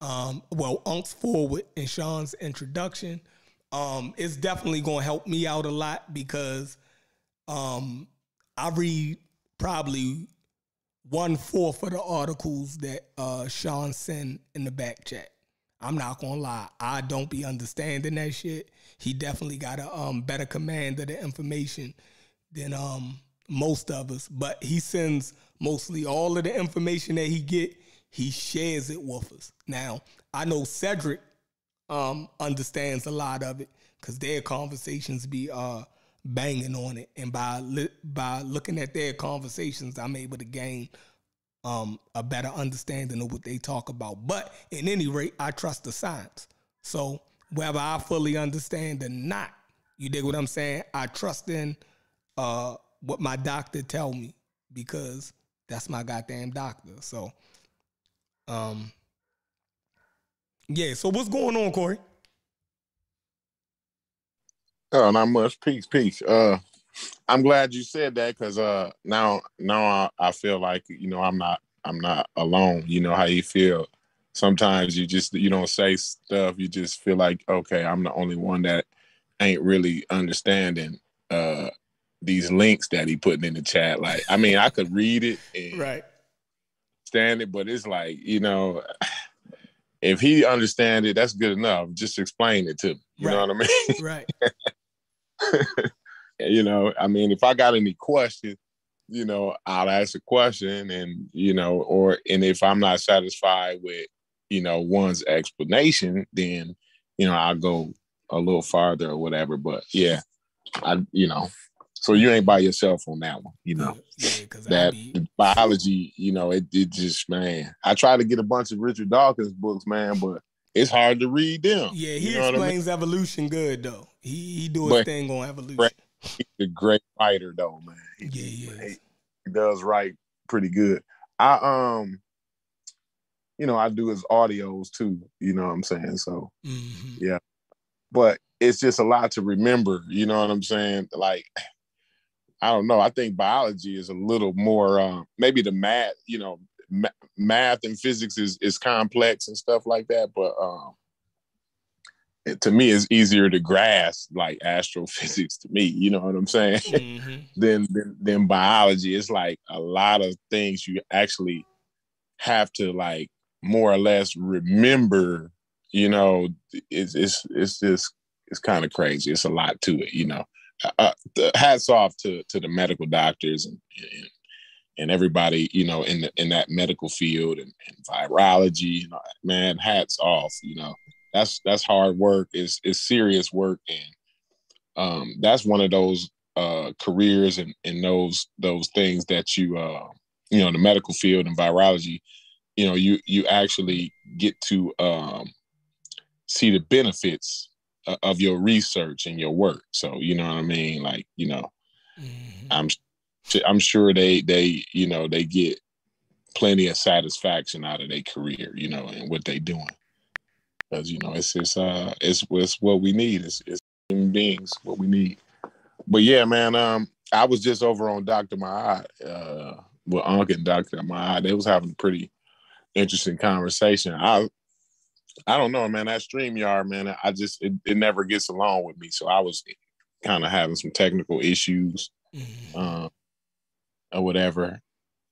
Speaker 1: Um, well, Unc's forward and Sean's introduction. Um, it's definitely gonna help me out a lot because um I read probably one fourth of the articles that uh Sean sent in the back chat. I'm not gonna lie, I don't be understanding that shit. He definitely got a um better command of the information than um most of us, but he sends mostly all of the information that he get, he shares it with us. Now, I know Cedric um understands a lot of it because their conversations be uh banging on it, and by li- by looking at their conversations, I'm able to gain um a better understanding of what they talk about. But in any rate, I trust the science. So whether I fully understand or not, you dig what I'm saying? I trust in uh what my doctor tell me because that's my goddamn doctor. So um yeah, so what's going on, Corey?
Speaker 3: Oh, not much. Peace, peace. Uh, I'm glad you said that because uh, now now I, I feel like you know I'm not I'm not alone. You know how you feel. Sometimes you just you don't say stuff. You just feel like okay, I'm the only one that ain't really understanding uh these links that he putting in the chat. Like, I mean, I could read it and
Speaker 1: Right.
Speaker 3: Understand it, but it's like you know, if he understand it, that's good enough. Just explain it to me. You know what I mean? (laughs)
Speaker 1: Right.
Speaker 3: you know, I mean, if I got any questions, you know, I'll ask a question and, you know, or, and if I'm not satisfied with, you know, one's explanation, then, you know, I'll go a little farther or whatever. But yeah, I, you know, so you ain't by yourself on that one, you know,
Speaker 1: Yeah, because
Speaker 3: that biology, you know, it, it just, man, I try to get a bunch of Richard Dawkins books, man, but it's hard to read them.
Speaker 1: Yeah, he
Speaker 3: You know what I mean?
Speaker 1: explains evolution good though. He he do his
Speaker 3: But-
Speaker 1: thing on evolution.
Speaker 3: He's a great writer though, man. He-
Speaker 1: Yeah, he is.
Speaker 3: he does write pretty good. I um, you know, I do his audios too. You know what I'm saying? So,
Speaker 1: Mhm.
Speaker 3: but it's just a lot to remember. You know what I'm saying? Like, I don't know. I think biology is a little more. Uh, maybe the math. You know, ma- math and physics is is complex and stuff like that. But um, it, to me, it's easier to grasp like astrophysics. To me, you know what I'm saying? (laughs)
Speaker 1: Mhm.
Speaker 3: than, than than biology. It's like a lot of things you actually have to like more or less remember. You know, it's it's it's just it's kind of crazy. It's a lot to it. You know, uh, hats off to to the medical doctors and. and and everybody, you know, in the, in that medical field and, and virology, know, man, hats off. You know, that's that's hard work. It's it's serious work, and um, that's one of those uh, careers and, and those those things that you uh, you know the medical field and virology you know you you actually get to um, see the benefits of your research and your work. So you know what i mean? Like you know
Speaker 1: Mhm.
Speaker 3: i'm i'm sure they they you know they get plenty of satisfaction out of their career you know and what they're doing. Because you know it's it's uh it's, it's what we need. It's, it's human beings what we need. But yeah man um i was just over on dr Mahad, uh with Unc and dr Mahad. they was having a pretty interesting conversation. I i don't know man that StreamYard man i just it, it never gets along with me so i was kind of having some technical issues
Speaker 1: Mhm.
Speaker 3: um, or whatever.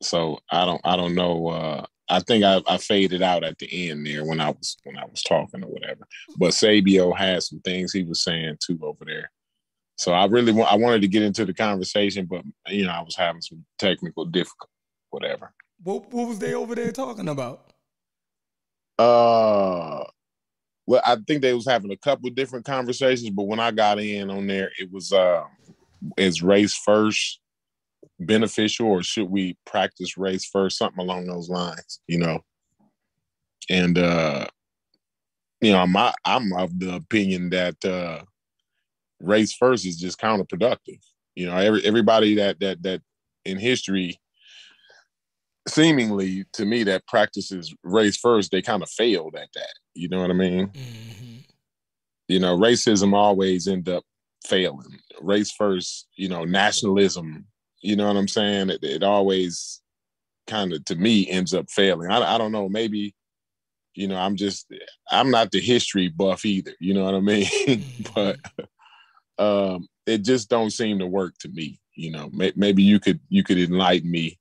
Speaker 3: So I don't I don't know. Uh, I think I, I faded out at the end there when I was when I was talking or whatever. But Sabio had some things he was saying too over there. So I really I wanted to get into the conversation, but you know I was having some technical difficult whatever.
Speaker 1: What what was they over there talking about?
Speaker 3: Uh, well, I think they was having a couple different conversations, but when I got in on there, it was uh, is race first beneficial or should we practice race first? Something along those lines, you know. And uh, you know, my I'm of the opinion that uh, race first is just counterproductive. You know, every everybody that that that in history seemingly to me that practices race first, they kind of failed at that. You know what I mean?
Speaker 1: Mm-hmm.
Speaker 3: You know, racism always end up failing. Race first, you know, nationalism, you know what I'm saying? It, it always kind of to me ends up failing. I, I don't know, maybe you know, I'm just I'm not the history buff either, you know what I mean? (laughs) but um it just don't seem to work to me, you know. Maybe you could you could enlighten me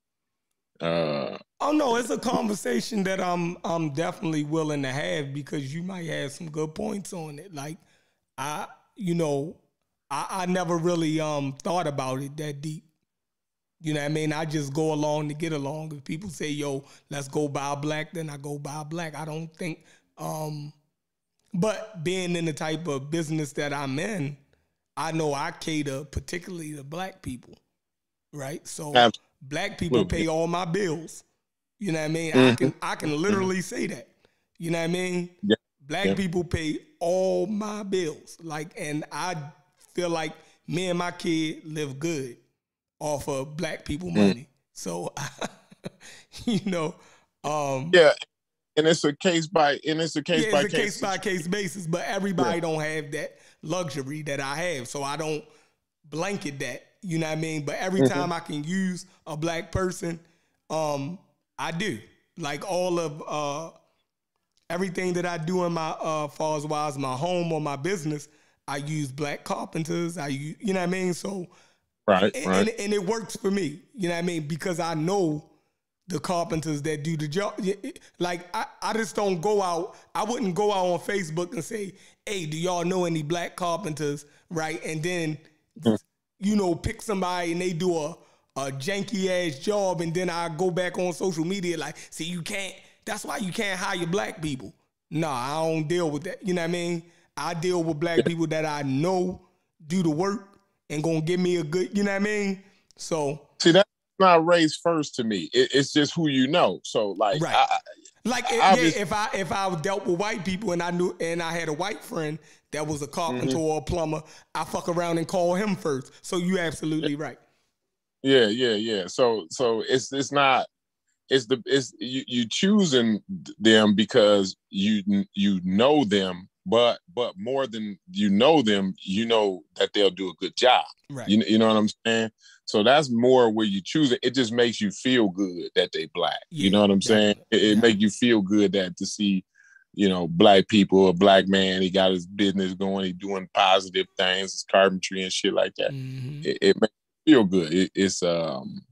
Speaker 3: uh
Speaker 1: oh no it's a conversation that i'm i'm definitely willing to have because you might have some good points on it like i you know i i never really um thought about it that deep you know what I mean? I just go along to get along. If people say, yo, let's go buy black, then I go buy black. I don't think um but being in the type of business that I'm in, I know I cater particularly to black people. Right? So Absolutely. Black people pay all my bills. You know what I mean? Mm-hmm. I can I can literally say that. You know what I mean?
Speaker 3: Yeah.
Speaker 1: Black yeah. people pay all my bills. Like and I feel like me and my kid live good off of black people mm. money. Mm. So, (laughs) you know, um,
Speaker 3: yeah, and it's a case by and it's a case
Speaker 1: yeah,
Speaker 3: by
Speaker 1: it's a case, by case basis. But everybody yeah. don't have that luxury that I have, so I don't blanket that. You know what I mean? But every mm-hmm. time I can use a black person, um, I do. Like all of uh, everything that I do in my uh, far as wise my home or my business, I use black carpenters. I use, you know what I mean? So
Speaker 3: Right,
Speaker 1: and,
Speaker 3: right.
Speaker 1: And, and, it works for me. You know what I mean? Because I know the carpenters that do the job. Like I, I just don't go out. I wouldn't go out on Facebook and say, "Hey, do y'all know any black carpenters?" Right, and then mm. You know pick somebody and they do a a janky ass job, and then I go back on social media like, "See, you can't." That's why you can't hire black people. No, I don't deal with that. You know what I mean? I deal with black people that I know do the work and gonna give me a good, you know what I mean? So
Speaker 3: see that's not race first to me. It, it's just who you know. So like,
Speaker 1: right. I, like I, yeah, if I if I dealt with white people and I knew and I had a white friend that was a carpenter mm-hmm. or a plumber, I fuck around and call him first. So you absolutely right.
Speaker 3: Yeah, yeah, yeah. So so it's it's not it's the it's you you choosing them because you you know them but but more than you know them, you know that they'll do a good job.
Speaker 1: Right.
Speaker 3: You, you know what I'm saying? So that's more where you choose it. It just makes you feel good that they black. Yeah, you know what I'm saying? It, it yeah. make you feel good that to see, you know, black people, a black man, he got his business going, he doing positive things, his carpentry and shit like that. Mm-hmm. It, it makes feel good. It, it's um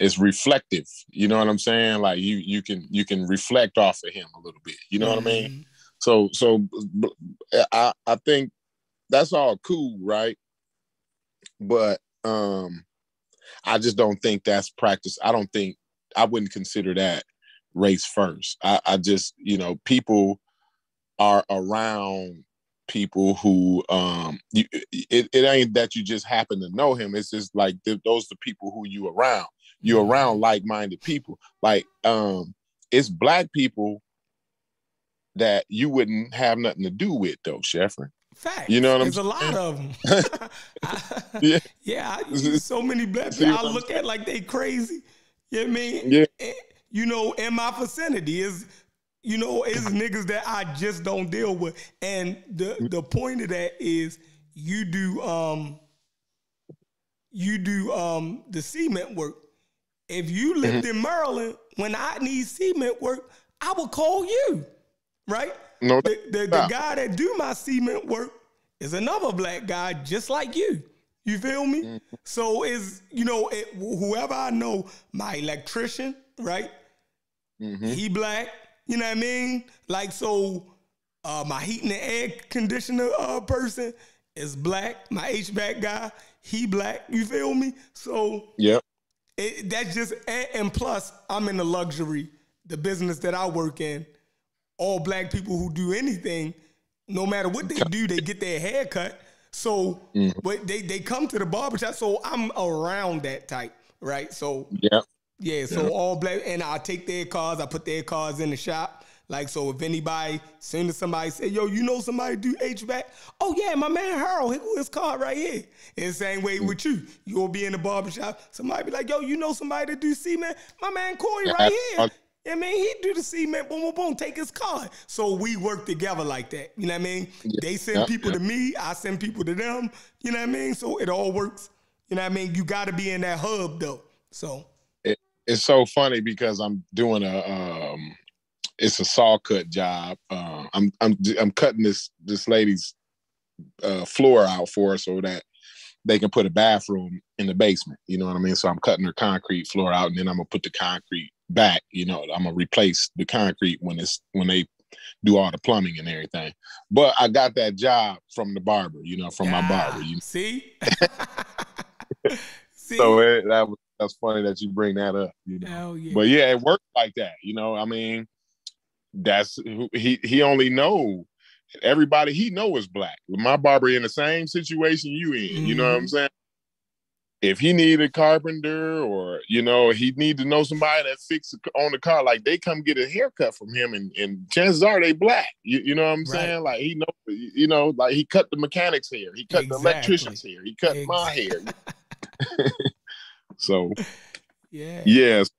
Speaker 3: it's reflective. You know what I'm saying? Like you you can you can reflect off of him a little bit. You know mm-hmm. what I mean? Mm-hmm. So so I I think that's all cool, right? But um I just don't think that's practice. I don't think I wouldn't consider that race first. I, I just, you know, people are around people who um you, it, it ain't that you just happen to know him it's just like those are the people who you around you're mm-hmm. around like-minded people like um it's black people that you wouldn't have nothing to do with though, Sheffrin.
Speaker 1: Fact.
Speaker 3: You know what I'm
Speaker 1: saying? There's a lot of them. (laughs) (laughs) yeah. yeah, I, so many black (laughs) people I look at like they crazy. You know what I mean?
Speaker 3: Yeah.
Speaker 1: And, you know, in my vicinity is, you know, is niggas that I just don't deal with. And the the point of that is you do um you do um the cement work. If you lived mm-hmm. in Maryland, when I need cement work, I will call you right?
Speaker 3: No,
Speaker 1: the, the, the guy that do my cement work is another black guy just like you. You feel me? Mm-hmm. So is you know it, whoever I know, my electrician, right? Mm-hmm. He black. You know what I mean? Like so, uh, my heating and air conditioner uh, person is black. My HVAC guy, he black. You feel me? So
Speaker 3: yeah,
Speaker 1: that's just and, and plus I'm in the luxury, the business that I work in all black people who do anything, no matter what they do, they get their hair cut. So, mm. but they they come to the barbershop. So I'm around that type, right? So
Speaker 3: yeah,
Speaker 1: yeah. So yeah. all black, and I take their cars, I put their cars in the shop. Like, so if anybody, soon as somebody say, yo, you know somebody do HVAC? Oh, yeah, my man Harold, his car right here. The same way mm. with you. You'll be in the barbershop. Somebody be like, yo, you know somebody to do cement? My man Corey right here. I mean, he do the cement, boom, boom, boom, take his car. So we work together like that. You know what I mean? Yeah. They send people to me, I send people to them. You know what I mean? So it all works. You know what I mean? You got to be in that hub though. So
Speaker 3: it's so funny because I'm doing a um, it's a saw cut job. Uh, I'm I'm I'm cutting this this lady's uh, floor out for her so that they can put a bathroom in the basement. You know what I mean? So I'm cutting her concrete floor out, and then I'm gonna put the concrete back. You know, I'm gonna replace the concrete when it's when they do all the plumbing and everything. But I got that job from the barber. You know, from my barber. You know?
Speaker 1: see. (laughs) (laughs)
Speaker 3: see? So it, that was that's funny that you bring that up. You know, yeah. but yeah, it worked like that. You know, I mean, that's he he only know everybody he know is black. My barber in the same situation you in. Mm-hmm. You know what I'm mm-hmm. saying? If he need a carpenter or you know he need to know somebody that fix on the car, like they come get a haircut from him, and, and chances are they black. You, you know what I'm right. saying? Like he know, you know, like he cut the mechanic's hair, he cut exactly. the electrician's hair, he cut exactly. my hair. (laughs) so,
Speaker 1: yeah,
Speaker 3: yes,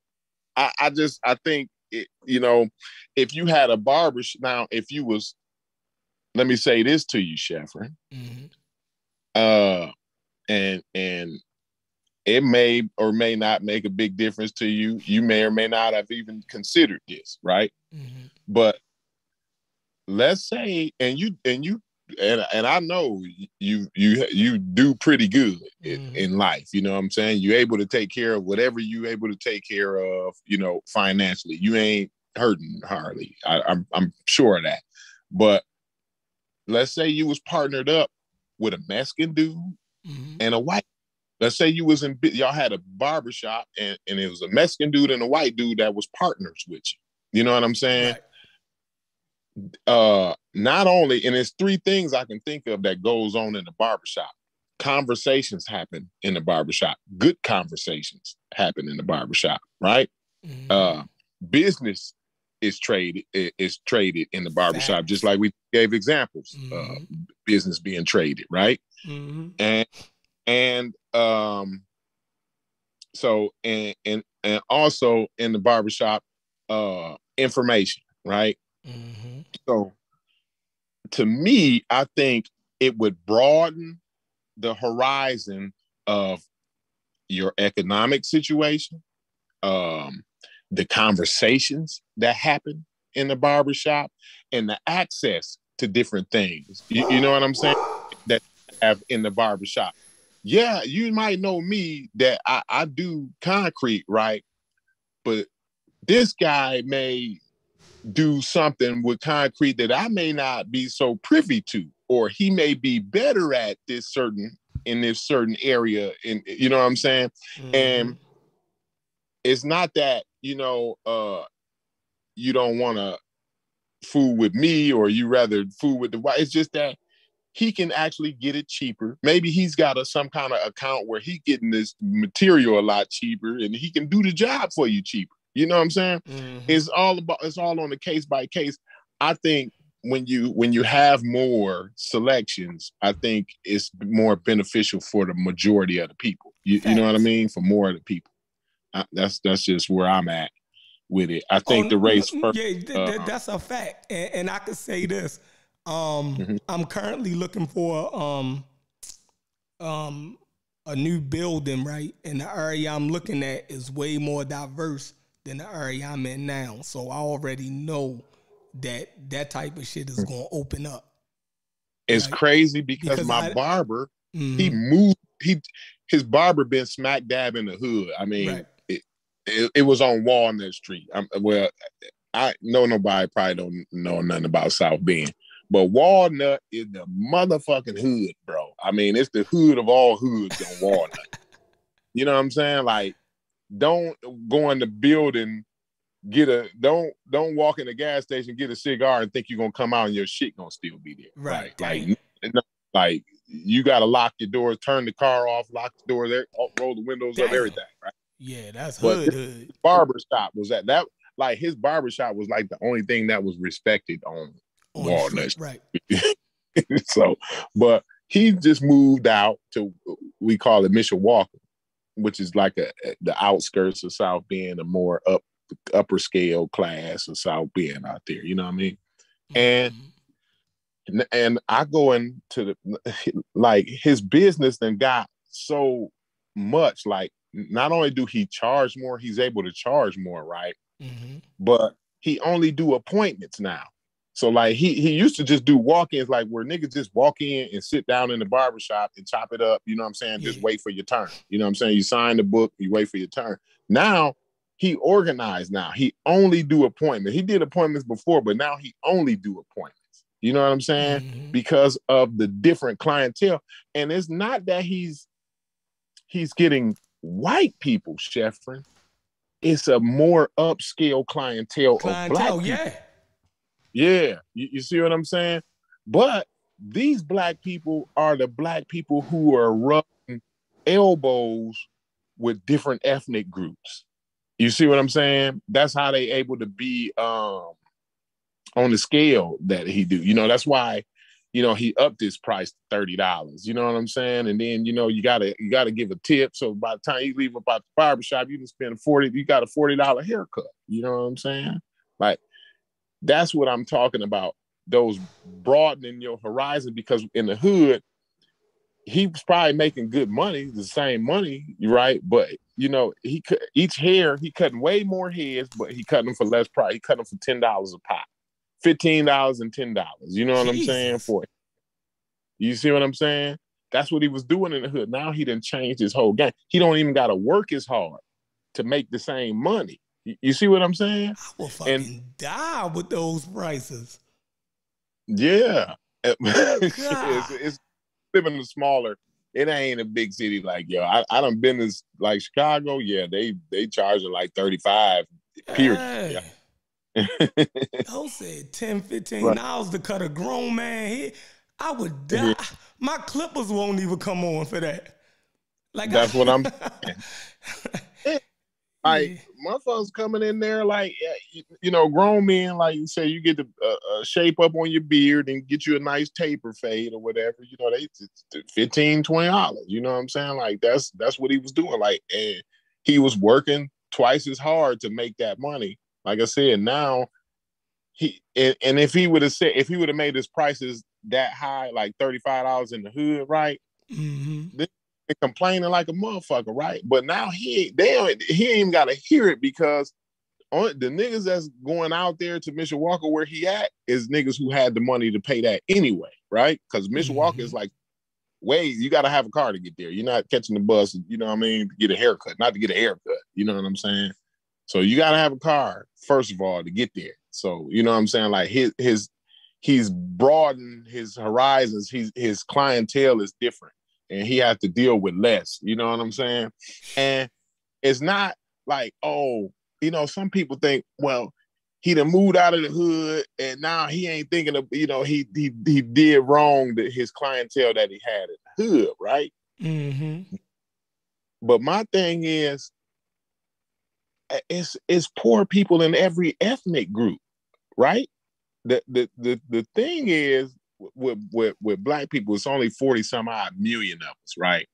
Speaker 3: I, I just I think it, you know, if you had a barber now, if you was, let me say this to you, Sheffrin, mm-hmm. uh, and and it may or may not make a big difference to you. You may or may not have even considered this, right? Mm-hmm. But let's say, and you and you and and I know you you you do pretty good in, mm-hmm. in, life. You know what I'm saying? You're able to take care of whatever you able to take care of. You know, financially, you ain't hurting hardly. I, I'm I'm sure of that. But let's say you was partnered up with a Mexican dude mm-hmm. and a white. Let's say you was in y'all had a barbershop and, and it was a Mexican dude and a white dude that was partners with you. You know what I'm saying? Right uh not only and it's three things i can think of that goes on in the barbershop conversations happen in the barbershop good conversations happen in the barbershop right mm-hmm. uh business is traded is traded in the barbershop Facts. just like we gave examples mm-hmm. uh business being traded right mm-hmm. and and um so and and and also in the barbershop uh information right Mm-hmm. So to me, I think it would broaden the horizon of your economic situation, um, the conversations that happen in the barbershop, and the access to different things. You, you know what I'm saying? That have in the barbershop. Yeah, you might know me that I, I do concrete, right? But this guy may do something with concrete that I may not be so privy to, or he may be better at this certain in this certain area. And you know what I'm saying? Mm-hmm. And it's not that you know uh you don't want to fool with me or you rather fool with the white. It's just that he can actually get it cheaper. Maybe he's got a some kind of account where he getting this material a lot cheaper and he can do the job for you cheaper. You know what I'm saying? Mm-hmm. It's all about it's all on the case by case. I think when you when you have more selections, I think it's more beneficial for the majority of the people. You, you know what I mean? For more of the people. I, that's that's just where I'm at with it. I think oh, the race first.
Speaker 1: Yeah, th- uh, that's a fact, and, and, I can say this. Um, mm-hmm. I'm currently looking for um, um, a new building, right? And the area I'm looking at is way more diverse than the area I'm in now. So I already know that that type of shit is mm. going to open up.
Speaker 3: It's right? crazy because, because my I, barber, mm-hmm. he moved, he his barber been smack dab in the hood. I mean, right. it, it, it, was on Walnut Street. I'm, well, I know nobody probably don't know nothing about South Bend. But Walnut is the motherfucking hood, bro. I mean, it's the hood of all hoods on Walnut. (laughs) you know what I'm saying? Like don't go in the building get a don't don't walk in the gas station get a cigar and think you're gonna come out and your shit gonna still be there
Speaker 1: right
Speaker 3: like like, like you gotta lock your doors turn the car off lock the door there roll the windows Damn. up everything right
Speaker 1: yeah that's but hood, hood
Speaker 3: barber stop was that that like his barbershop was like the only thing that was respected on,
Speaker 1: On
Speaker 3: Walnut.
Speaker 1: street, right. (laughs)
Speaker 3: so, but he just moved out to we call it Mishawaka, which is like a the outskirts of South Bend, a more up upper scale class of South Bend out there. You know what I mean? And-
Speaker 1: Mhm.
Speaker 3: and, I go into the (laughs) like his business then got so much like not only do he charge more, he's able to charge more, right?
Speaker 1: Mhm.
Speaker 3: But he only do appointments now. So like he he used to just do walk-ins like where niggas just walk in and sit down in the barbershop and chop it up, you know what I'm saying? Just wait for your turn. You know what I'm saying? You sign the book, you wait for your turn. Now he organized now. He only do appointments. He did appointments before, but now he only do appointments. You know what I'm saying?
Speaker 1: Mhm.
Speaker 3: because of the different clientele. And it's not that he's he's getting white people, Sheffrin. It's a more upscale clientele, of black people.
Speaker 1: yeah.
Speaker 3: Yeah, you, you see what I'm saying? But these black people are the black people who are rubbing elbows with different ethnic groups. You see what I'm saying? That's how they able to be um on the scale that he do. You know, that's why you know he upped his price to thirty dollars. You know what I'm saying? And then you know you gotta you gotta give a tip. So by the time you leave about the barbershop, you can spend forty. You got a forty dollar haircut. You know what I'm saying? Like that's what I'm talking about. Those broadening your horizon because in the hood, he was probably making good money, the same money, right? But you know, he cut each hair, he cutting way more heads, but he cutting them for less price. He cut them for ten dollars a pop, fifteen dollars and ten dollars. You know what I'm saying? For it. You see what I'm saying? That's what he was doing in the hood. Now he didn't change his whole game. He don't even got to work as hard to make the same money. You, you see what I'm saying?
Speaker 1: I will fucking die with those prices.
Speaker 3: Yeah. (laughs) it's,
Speaker 1: God.
Speaker 3: it's living in a smaller, it ain't a big city like yo. I, I done been to like Chicago. Yeah, they they charging like 35. Period.
Speaker 1: Hey.
Speaker 3: Yeah. (laughs)
Speaker 1: Those said 10 15 dollars to cut a grown man hair. I would die. My clippers won't even come on for that. Like
Speaker 3: That's
Speaker 1: I-
Speaker 3: what I'm (laughs) like
Speaker 1: Yeah.
Speaker 3: motherfuckers coming in there like you, know grown men like you say you get the uh, uh, shape up on your beard and get you a nice taper fade or whatever you know they it's 15 20 dollars you know what i'm saying like that's that's what he was doing like and he was working twice as hard to make that money like i said now he and, and if he would have said if he would have made his prices that high like 35 dollars in the hood right
Speaker 1: Mhm.
Speaker 3: And complaining like a motherfucker, right? But now he ain't they he ain't even gotta hear it because on the niggas that's going out there to Mishawaka where he at is niggas who had the money to pay that anyway, right? Because Mishawaka is mm-hmm. like, wait, you gotta have a car to get there. You're not catching the bus, you know what I mean, to get a haircut, not to get a haircut. You know what I'm saying? So you gotta have a car, first of all, to get there. So you know what I'm saying? Like his his he's broadened his horizons, he's his clientele is different and he has to deal with less. You know what I'm saying? And it's not like, oh, you know, some people think, well, he done moved out of the hood and now he ain't thinking of, you know, he he he did wrong to his clientele that he had in the hood, right?
Speaker 1: Mm-hmm.
Speaker 3: But my thing is, it's it's poor people in every ethnic group, right? The the the the thing is with with with black people, it's only forty some odd million of us, right?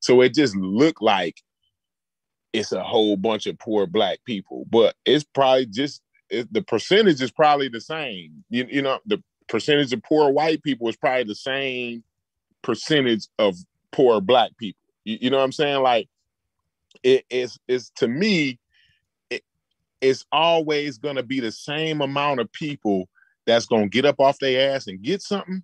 Speaker 3: So it just looked like it's a whole bunch of poor black people, but it's probably just it, the percentage is probably the same. You you know the percentage of poor white people is probably the same percentage of poor black people. You, you know what I'm saying? Like it is is to me, it, it's always gonna be the same amount of people that's gonna get up off their ass and get something,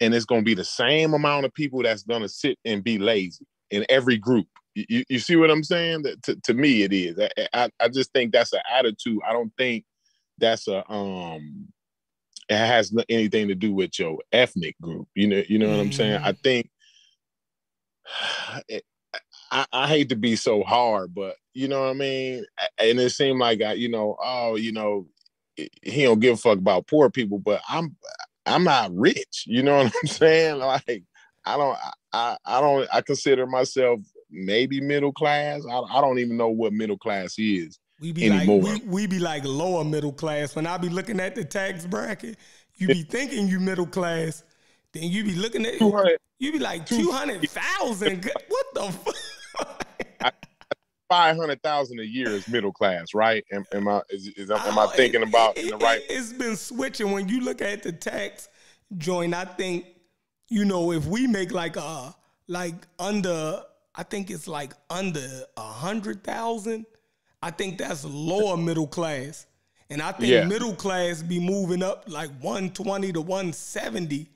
Speaker 3: and it's gonna be the same amount of people that's gonna sit and be lazy in every group. You, you, see what I'm saying? That to, to me it is. I, I I just think that's an attitude. I don't think that's a um it has anything to do with your ethnic group. You know, you know what I'm saying? I think it, I, I hate to be so hard, but you know what I mean. And it seemed like I, you know, oh, you know, he don't give a fuck about poor people, but I'm, I'm not rich. You know what I'm (laughs) saying? Like, I don't, I, I don't, I consider myself maybe middle class. I, I don't even know what middle class is.
Speaker 1: we be
Speaker 3: anymore.
Speaker 1: like we, we be like lower middle class. When I be looking at the tax bracket, you be thinking you middle class, then you be looking at you be like two hundred thousand. What the fuck?
Speaker 3: Five hundred thousand a year is middle class, right? Am, am I is, is am I thinking
Speaker 1: it-
Speaker 3: about
Speaker 1: it,
Speaker 3: the right?
Speaker 1: It, has been switching. When you look at the tax joint, I think you know if we make like a like under, I think it's like under a hundred thousand. I think that's lower middle class, and I think
Speaker 3: Yeah.
Speaker 1: middle class be moving up like one twenty to one seventy.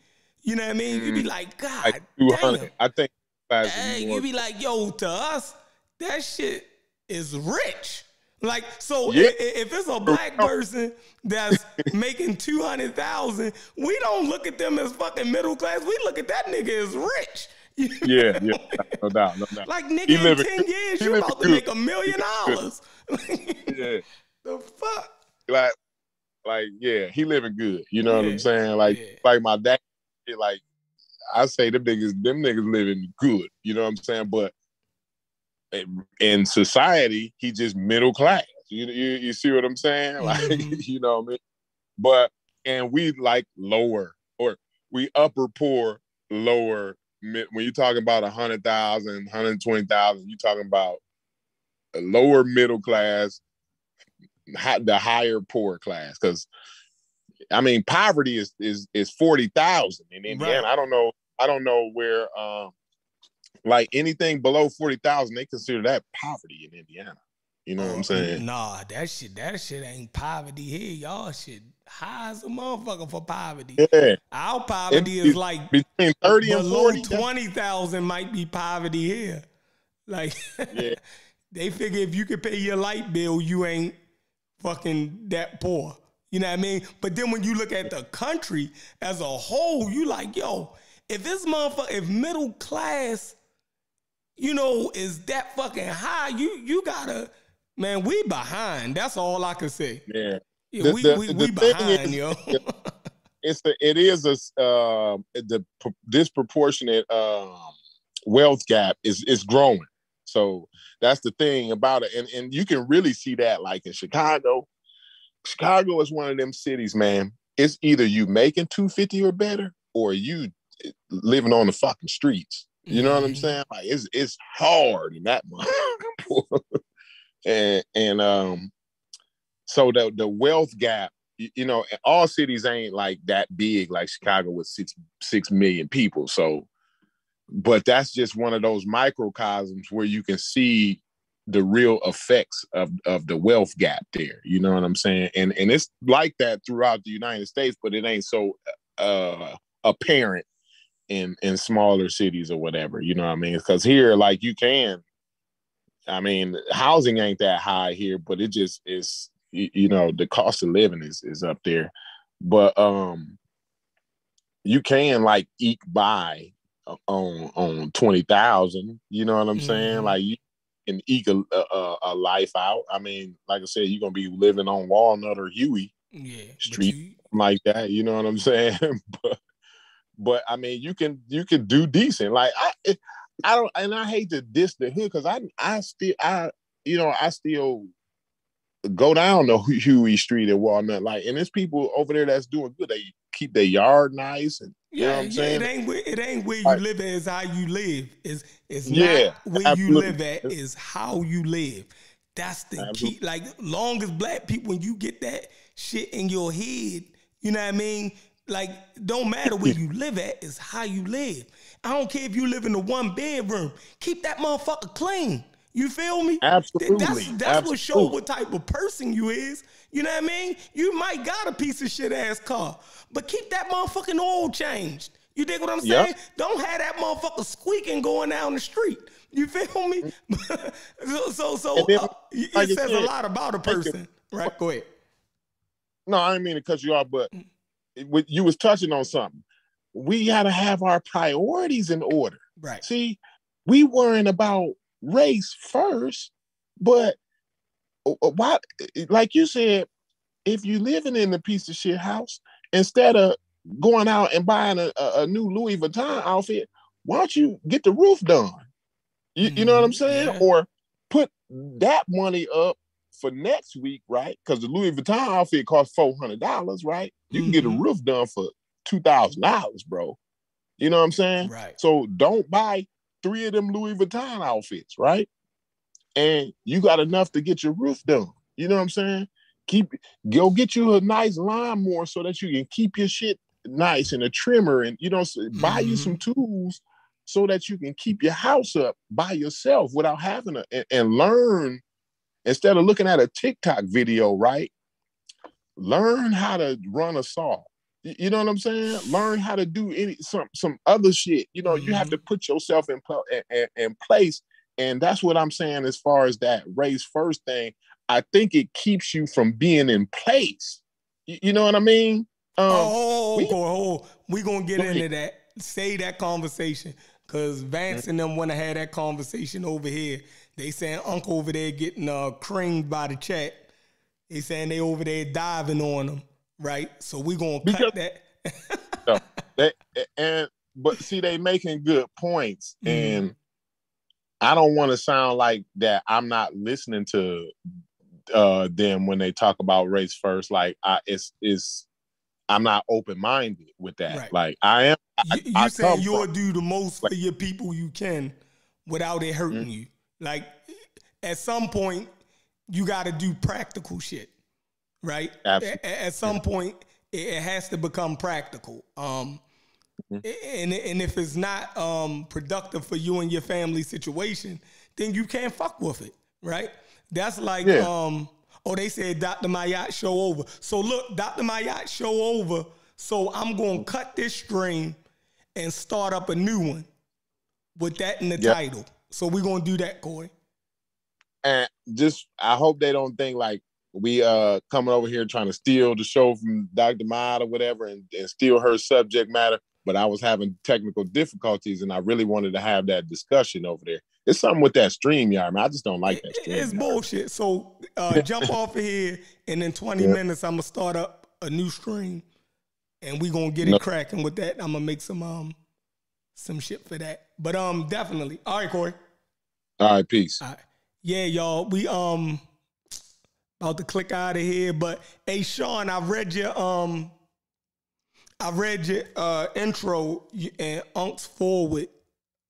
Speaker 1: You know what I mean? You'd be like, God
Speaker 3: Mm. Like two
Speaker 1: damn.
Speaker 3: I think
Speaker 1: Hey, you be like, yo, to us, that shit is rich. Like, so
Speaker 3: Yeah.
Speaker 1: i- i- if it's a black (laughs) person that's making two hundred thousand, we don't look at them as fucking middle class. We look at that nigga as rich. (laughs)
Speaker 3: yeah, yeah, no doubt, no doubt.
Speaker 1: Like nigga,
Speaker 3: He
Speaker 1: in
Speaker 3: living-
Speaker 1: ten (laughs) years,
Speaker 3: he
Speaker 1: you about to
Speaker 3: good.
Speaker 1: make a million dollars.
Speaker 3: yeah,
Speaker 1: the fuck?
Speaker 3: like, like, yeah, he living good. You know what I'm saying? Like,
Speaker 1: yeah.
Speaker 3: like my dad, like, I say them niggas, them niggas living good. You know what I'm saying? But in- society, he just middle class. You you, you see what I'm saying? (laughs) Like,
Speaker 1: Mhm. (laughs)
Speaker 3: you know what I mean? But and we like lower or we upper poor, lower. mid- When you're talking about a hundred thousand, hundred twenty thousand, you're talking about a lower middle class, the higher poor class. Because I mean, poverty is is is forty thousand in Indiana.
Speaker 1: Right.
Speaker 3: I don't know. I don't know where. Um, like anything below forty thousand, they consider that poverty in Indiana. You know what I'm oh, saying?
Speaker 1: Nah, that shit, that shit ain't poverty here. Y'all shit high as a motherfucker for poverty.
Speaker 3: Yeah,
Speaker 1: Our poverty is like
Speaker 3: between thirty and
Speaker 1: below
Speaker 3: forty.
Speaker 1: twenty thousand might be poverty here. Like
Speaker 3: Yeah. (laughs)
Speaker 1: they figure if you can pay your light bill, you ain't fucking that poor. You know what I mean? But then when you look at the country as a whole, you like, yo, if this motherfucker, if middle class, you know, is that fucking high, you you gotta, man, we behind. That's all I can say.
Speaker 3: Yeah.
Speaker 1: Yeah,
Speaker 3: The-
Speaker 1: we
Speaker 3: the-
Speaker 1: we,
Speaker 3: the
Speaker 1: we behind,
Speaker 3: is-
Speaker 1: yo. (laughs)
Speaker 3: it's a, it is a um the p- disproportionate um wealth gap is is growing. So that's the thing about it, and and you can really see that like in Chicago. Chicago is one of them cities, man. It's either you making two fifty or better, or you eh, living on the fucking streets. You know what I'm
Speaker 1: Mhm.
Speaker 3: saying? Like it's it's hard in that (laughs) motherfucker. and and um so the the wealth gap you, you know all cities ain't like that big like chicago with six six million people so but that's just one of those microcosms where you can see the real effects of of the wealth gap there you know what i'm saying and and it's like that throughout the united states but it ain't so uh apparent in in smaller cities or whatever you know what i mean because here like you can I mean, housing ain't that high here, but it just is. You, know, the cost of living is is up there, but um, you can like eke by on on twenty thousand. You know what I'm saying?
Speaker 1: Mhm.
Speaker 3: Like you can eke a, a a life out. I mean, like I said, you're gonna be living on Walnut or Huey
Speaker 1: Yeah,
Speaker 3: Street.
Speaker 1: you-
Speaker 3: like that. You know what I'm (laughs) saying? but but I mean, you can you can do decent. Like I I don't, and I hate to diss the hood because I I still I you know I still go down the (laughs) Huey Street at Walnut. Like, and there's people over there that's doing good. They keep their yard nice and you know
Speaker 1: Yeah,
Speaker 3: what I'm
Speaker 1: yeah,
Speaker 3: saying?
Speaker 1: it ain't where it ain't where you
Speaker 3: Right.
Speaker 1: live at, it's how you live. It's it's
Speaker 3: Yeah,
Speaker 1: not where you live at, is how you live. That's the key. Like long as black people, when you get that shit in your head, you know what I mean? Like, don't matter where you live at, it's how you live. I don't care if you live in a one bedroom. Keep that motherfucker clean. You feel me?
Speaker 3: Absolutely.
Speaker 1: That's that's what show what type of person you is. You know what I mean? You might got a piece of shit ass car, but keep that motherfucking oil changed. You dig what I'm
Speaker 3: Yep.
Speaker 1: saying? Don't have that motherfucker squeaking going down the street. You feel me? (laughs) so so, so
Speaker 3: then,
Speaker 1: uh, it says a lot about a person. Right? Go ahead.
Speaker 3: No, I didn't mean to cut you off, but
Speaker 1: Mm.
Speaker 3: You was touching on something. We got to have our priorities in order.
Speaker 1: Right.
Speaker 3: See, we worrying about race first, but uh, uh, why? Like you said, if you living in a piece of shit house, instead of going out and buying a, a, new Louis Vuitton outfit, why don't you get the roof done? You, you know what I'm
Speaker 1: Mhm,
Speaker 3: saying?
Speaker 1: yeah.
Speaker 3: Or put that money up for next week, right? Because the Louis Vuitton outfit costs four hundred dollars, right? You can get a
Speaker 1: Mhm.
Speaker 3: roof done for two thousand dollars, bro. You know what I'm saying?
Speaker 1: Right.
Speaker 3: So don't buy three of them Louis Vuitton outfits, right? And you got enough to get your roof done. You know what I'm saying? Keep go get you a nice lawnmower so that you can keep your shit nice and a trimmer and you know s- buy you
Speaker 1: Mhm.
Speaker 3: some tools so that you can keep your house up by yourself without having to and, and learn instead of looking at a TikTok video, right? Learn how to run a saw. You know what I'm saying? Learn how to do any some some other shit. You know, you have to put yourself in, pl- in, in, place, and that's what I'm saying as far as that race first thing. I think it keeps you from being in place. Y- You know what I mean? Um,
Speaker 1: oh,
Speaker 3: we-
Speaker 1: we, oh, we gonna get into that. Say that conversation. Cause Vance and them wanna have that conversation over here. They saying Uncle over there getting uh creamed by the chat. They saying they over there diving on them, right? So we gonna cut that. (laughs)
Speaker 3: that and but see they making good points
Speaker 1: Mhm.
Speaker 3: and i don't want to sound like that i'm not listening to uh them when they talk about race first like i it's it's i'm not open-minded with that
Speaker 1: Right.
Speaker 3: like i am I,
Speaker 1: you, you
Speaker 3: I
Speaker 1: saying you'll
Speaker 3: from-
Speaker 1: do the most
Speaker 3: like-
Speaker 1: for your people you can without it hurting
Speaker 3: Mhm.
Speaker 1: you. Like at some point, you got to do practical shit, right?
Speaker 3: Absolutely.
Speaker 1: A- a- At, some point, it, has to become practical. Um,
Speaker 3: Mhm.
Speaker 1: and and if it's not um productive for you and your family situation, then you can't fuck with it, right? That's like
Speaker 3: Yeah.
Speaker 1: um. Oh, they said Dr. Mayat show over. So look, Dr. Mayat show over. So I'm gonna cut this stream and start up a new one with that in the
Speaker 3: Yep.
Speaker 1: title. So we're gonna do that, Corey.
Speaker 3: and just i hope they don't think like we uh coming over here trying to steal the show from dr Mod or whatever and, and steal her subject matter but i was having technical difficulties and i really wanted to have that discussion over there it's something with that StreamYard man i just don't like that
Speaker 1: It- it's bullshit. So uh, (laughs) jump off of here, and in 20
Speaker 3: Yeah.
Speaker 1: minutes, I'm gonna start up a new stream, and we gonna get
Speaker 3: No.
Speaker 1: it cracking with that. I'm gonna make some um some shit for that. But um, definitely. All right, Corey.
Speaker 3: all right peace
Speaker 1: All right. Yeah, y'all. We um about to click out of here. But hey, Sean, I read your um I read your uh intro and Unc's forward.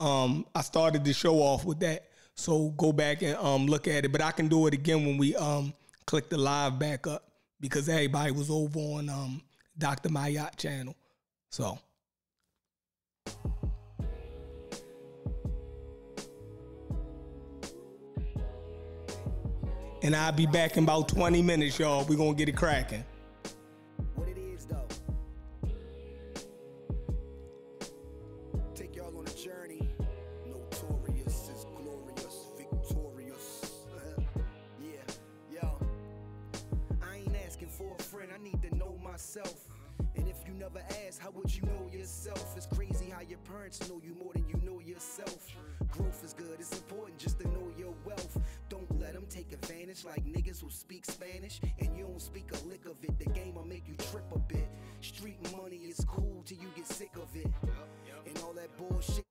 Speaker 1: Um, I started the show off with that. So go back and um look at it. But I can do it again when we um click the live back up because everybody was over on um Dr. Mayat channel. So and I'll be back in about 20 minutes, y'all. We're gonna get it cracking.
Speaker 2: What it is though. Take y'all on a journey. Notorious is glorious, victorious. (laughs) yeah, yo. I ain't asking for a friend, I need to know myself. And if you never ask, how would you know yourself? It's crazy how your parents know you more than you know yourself. Growth is good, it's important just to know your take advantage like niggas who speak Spanish and you don't speak a lick of it. The game will make you trip a bit. Street money is cool till you get sick of it. And all that bullshit.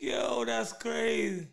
Speaker 1: Yo, that's crazy.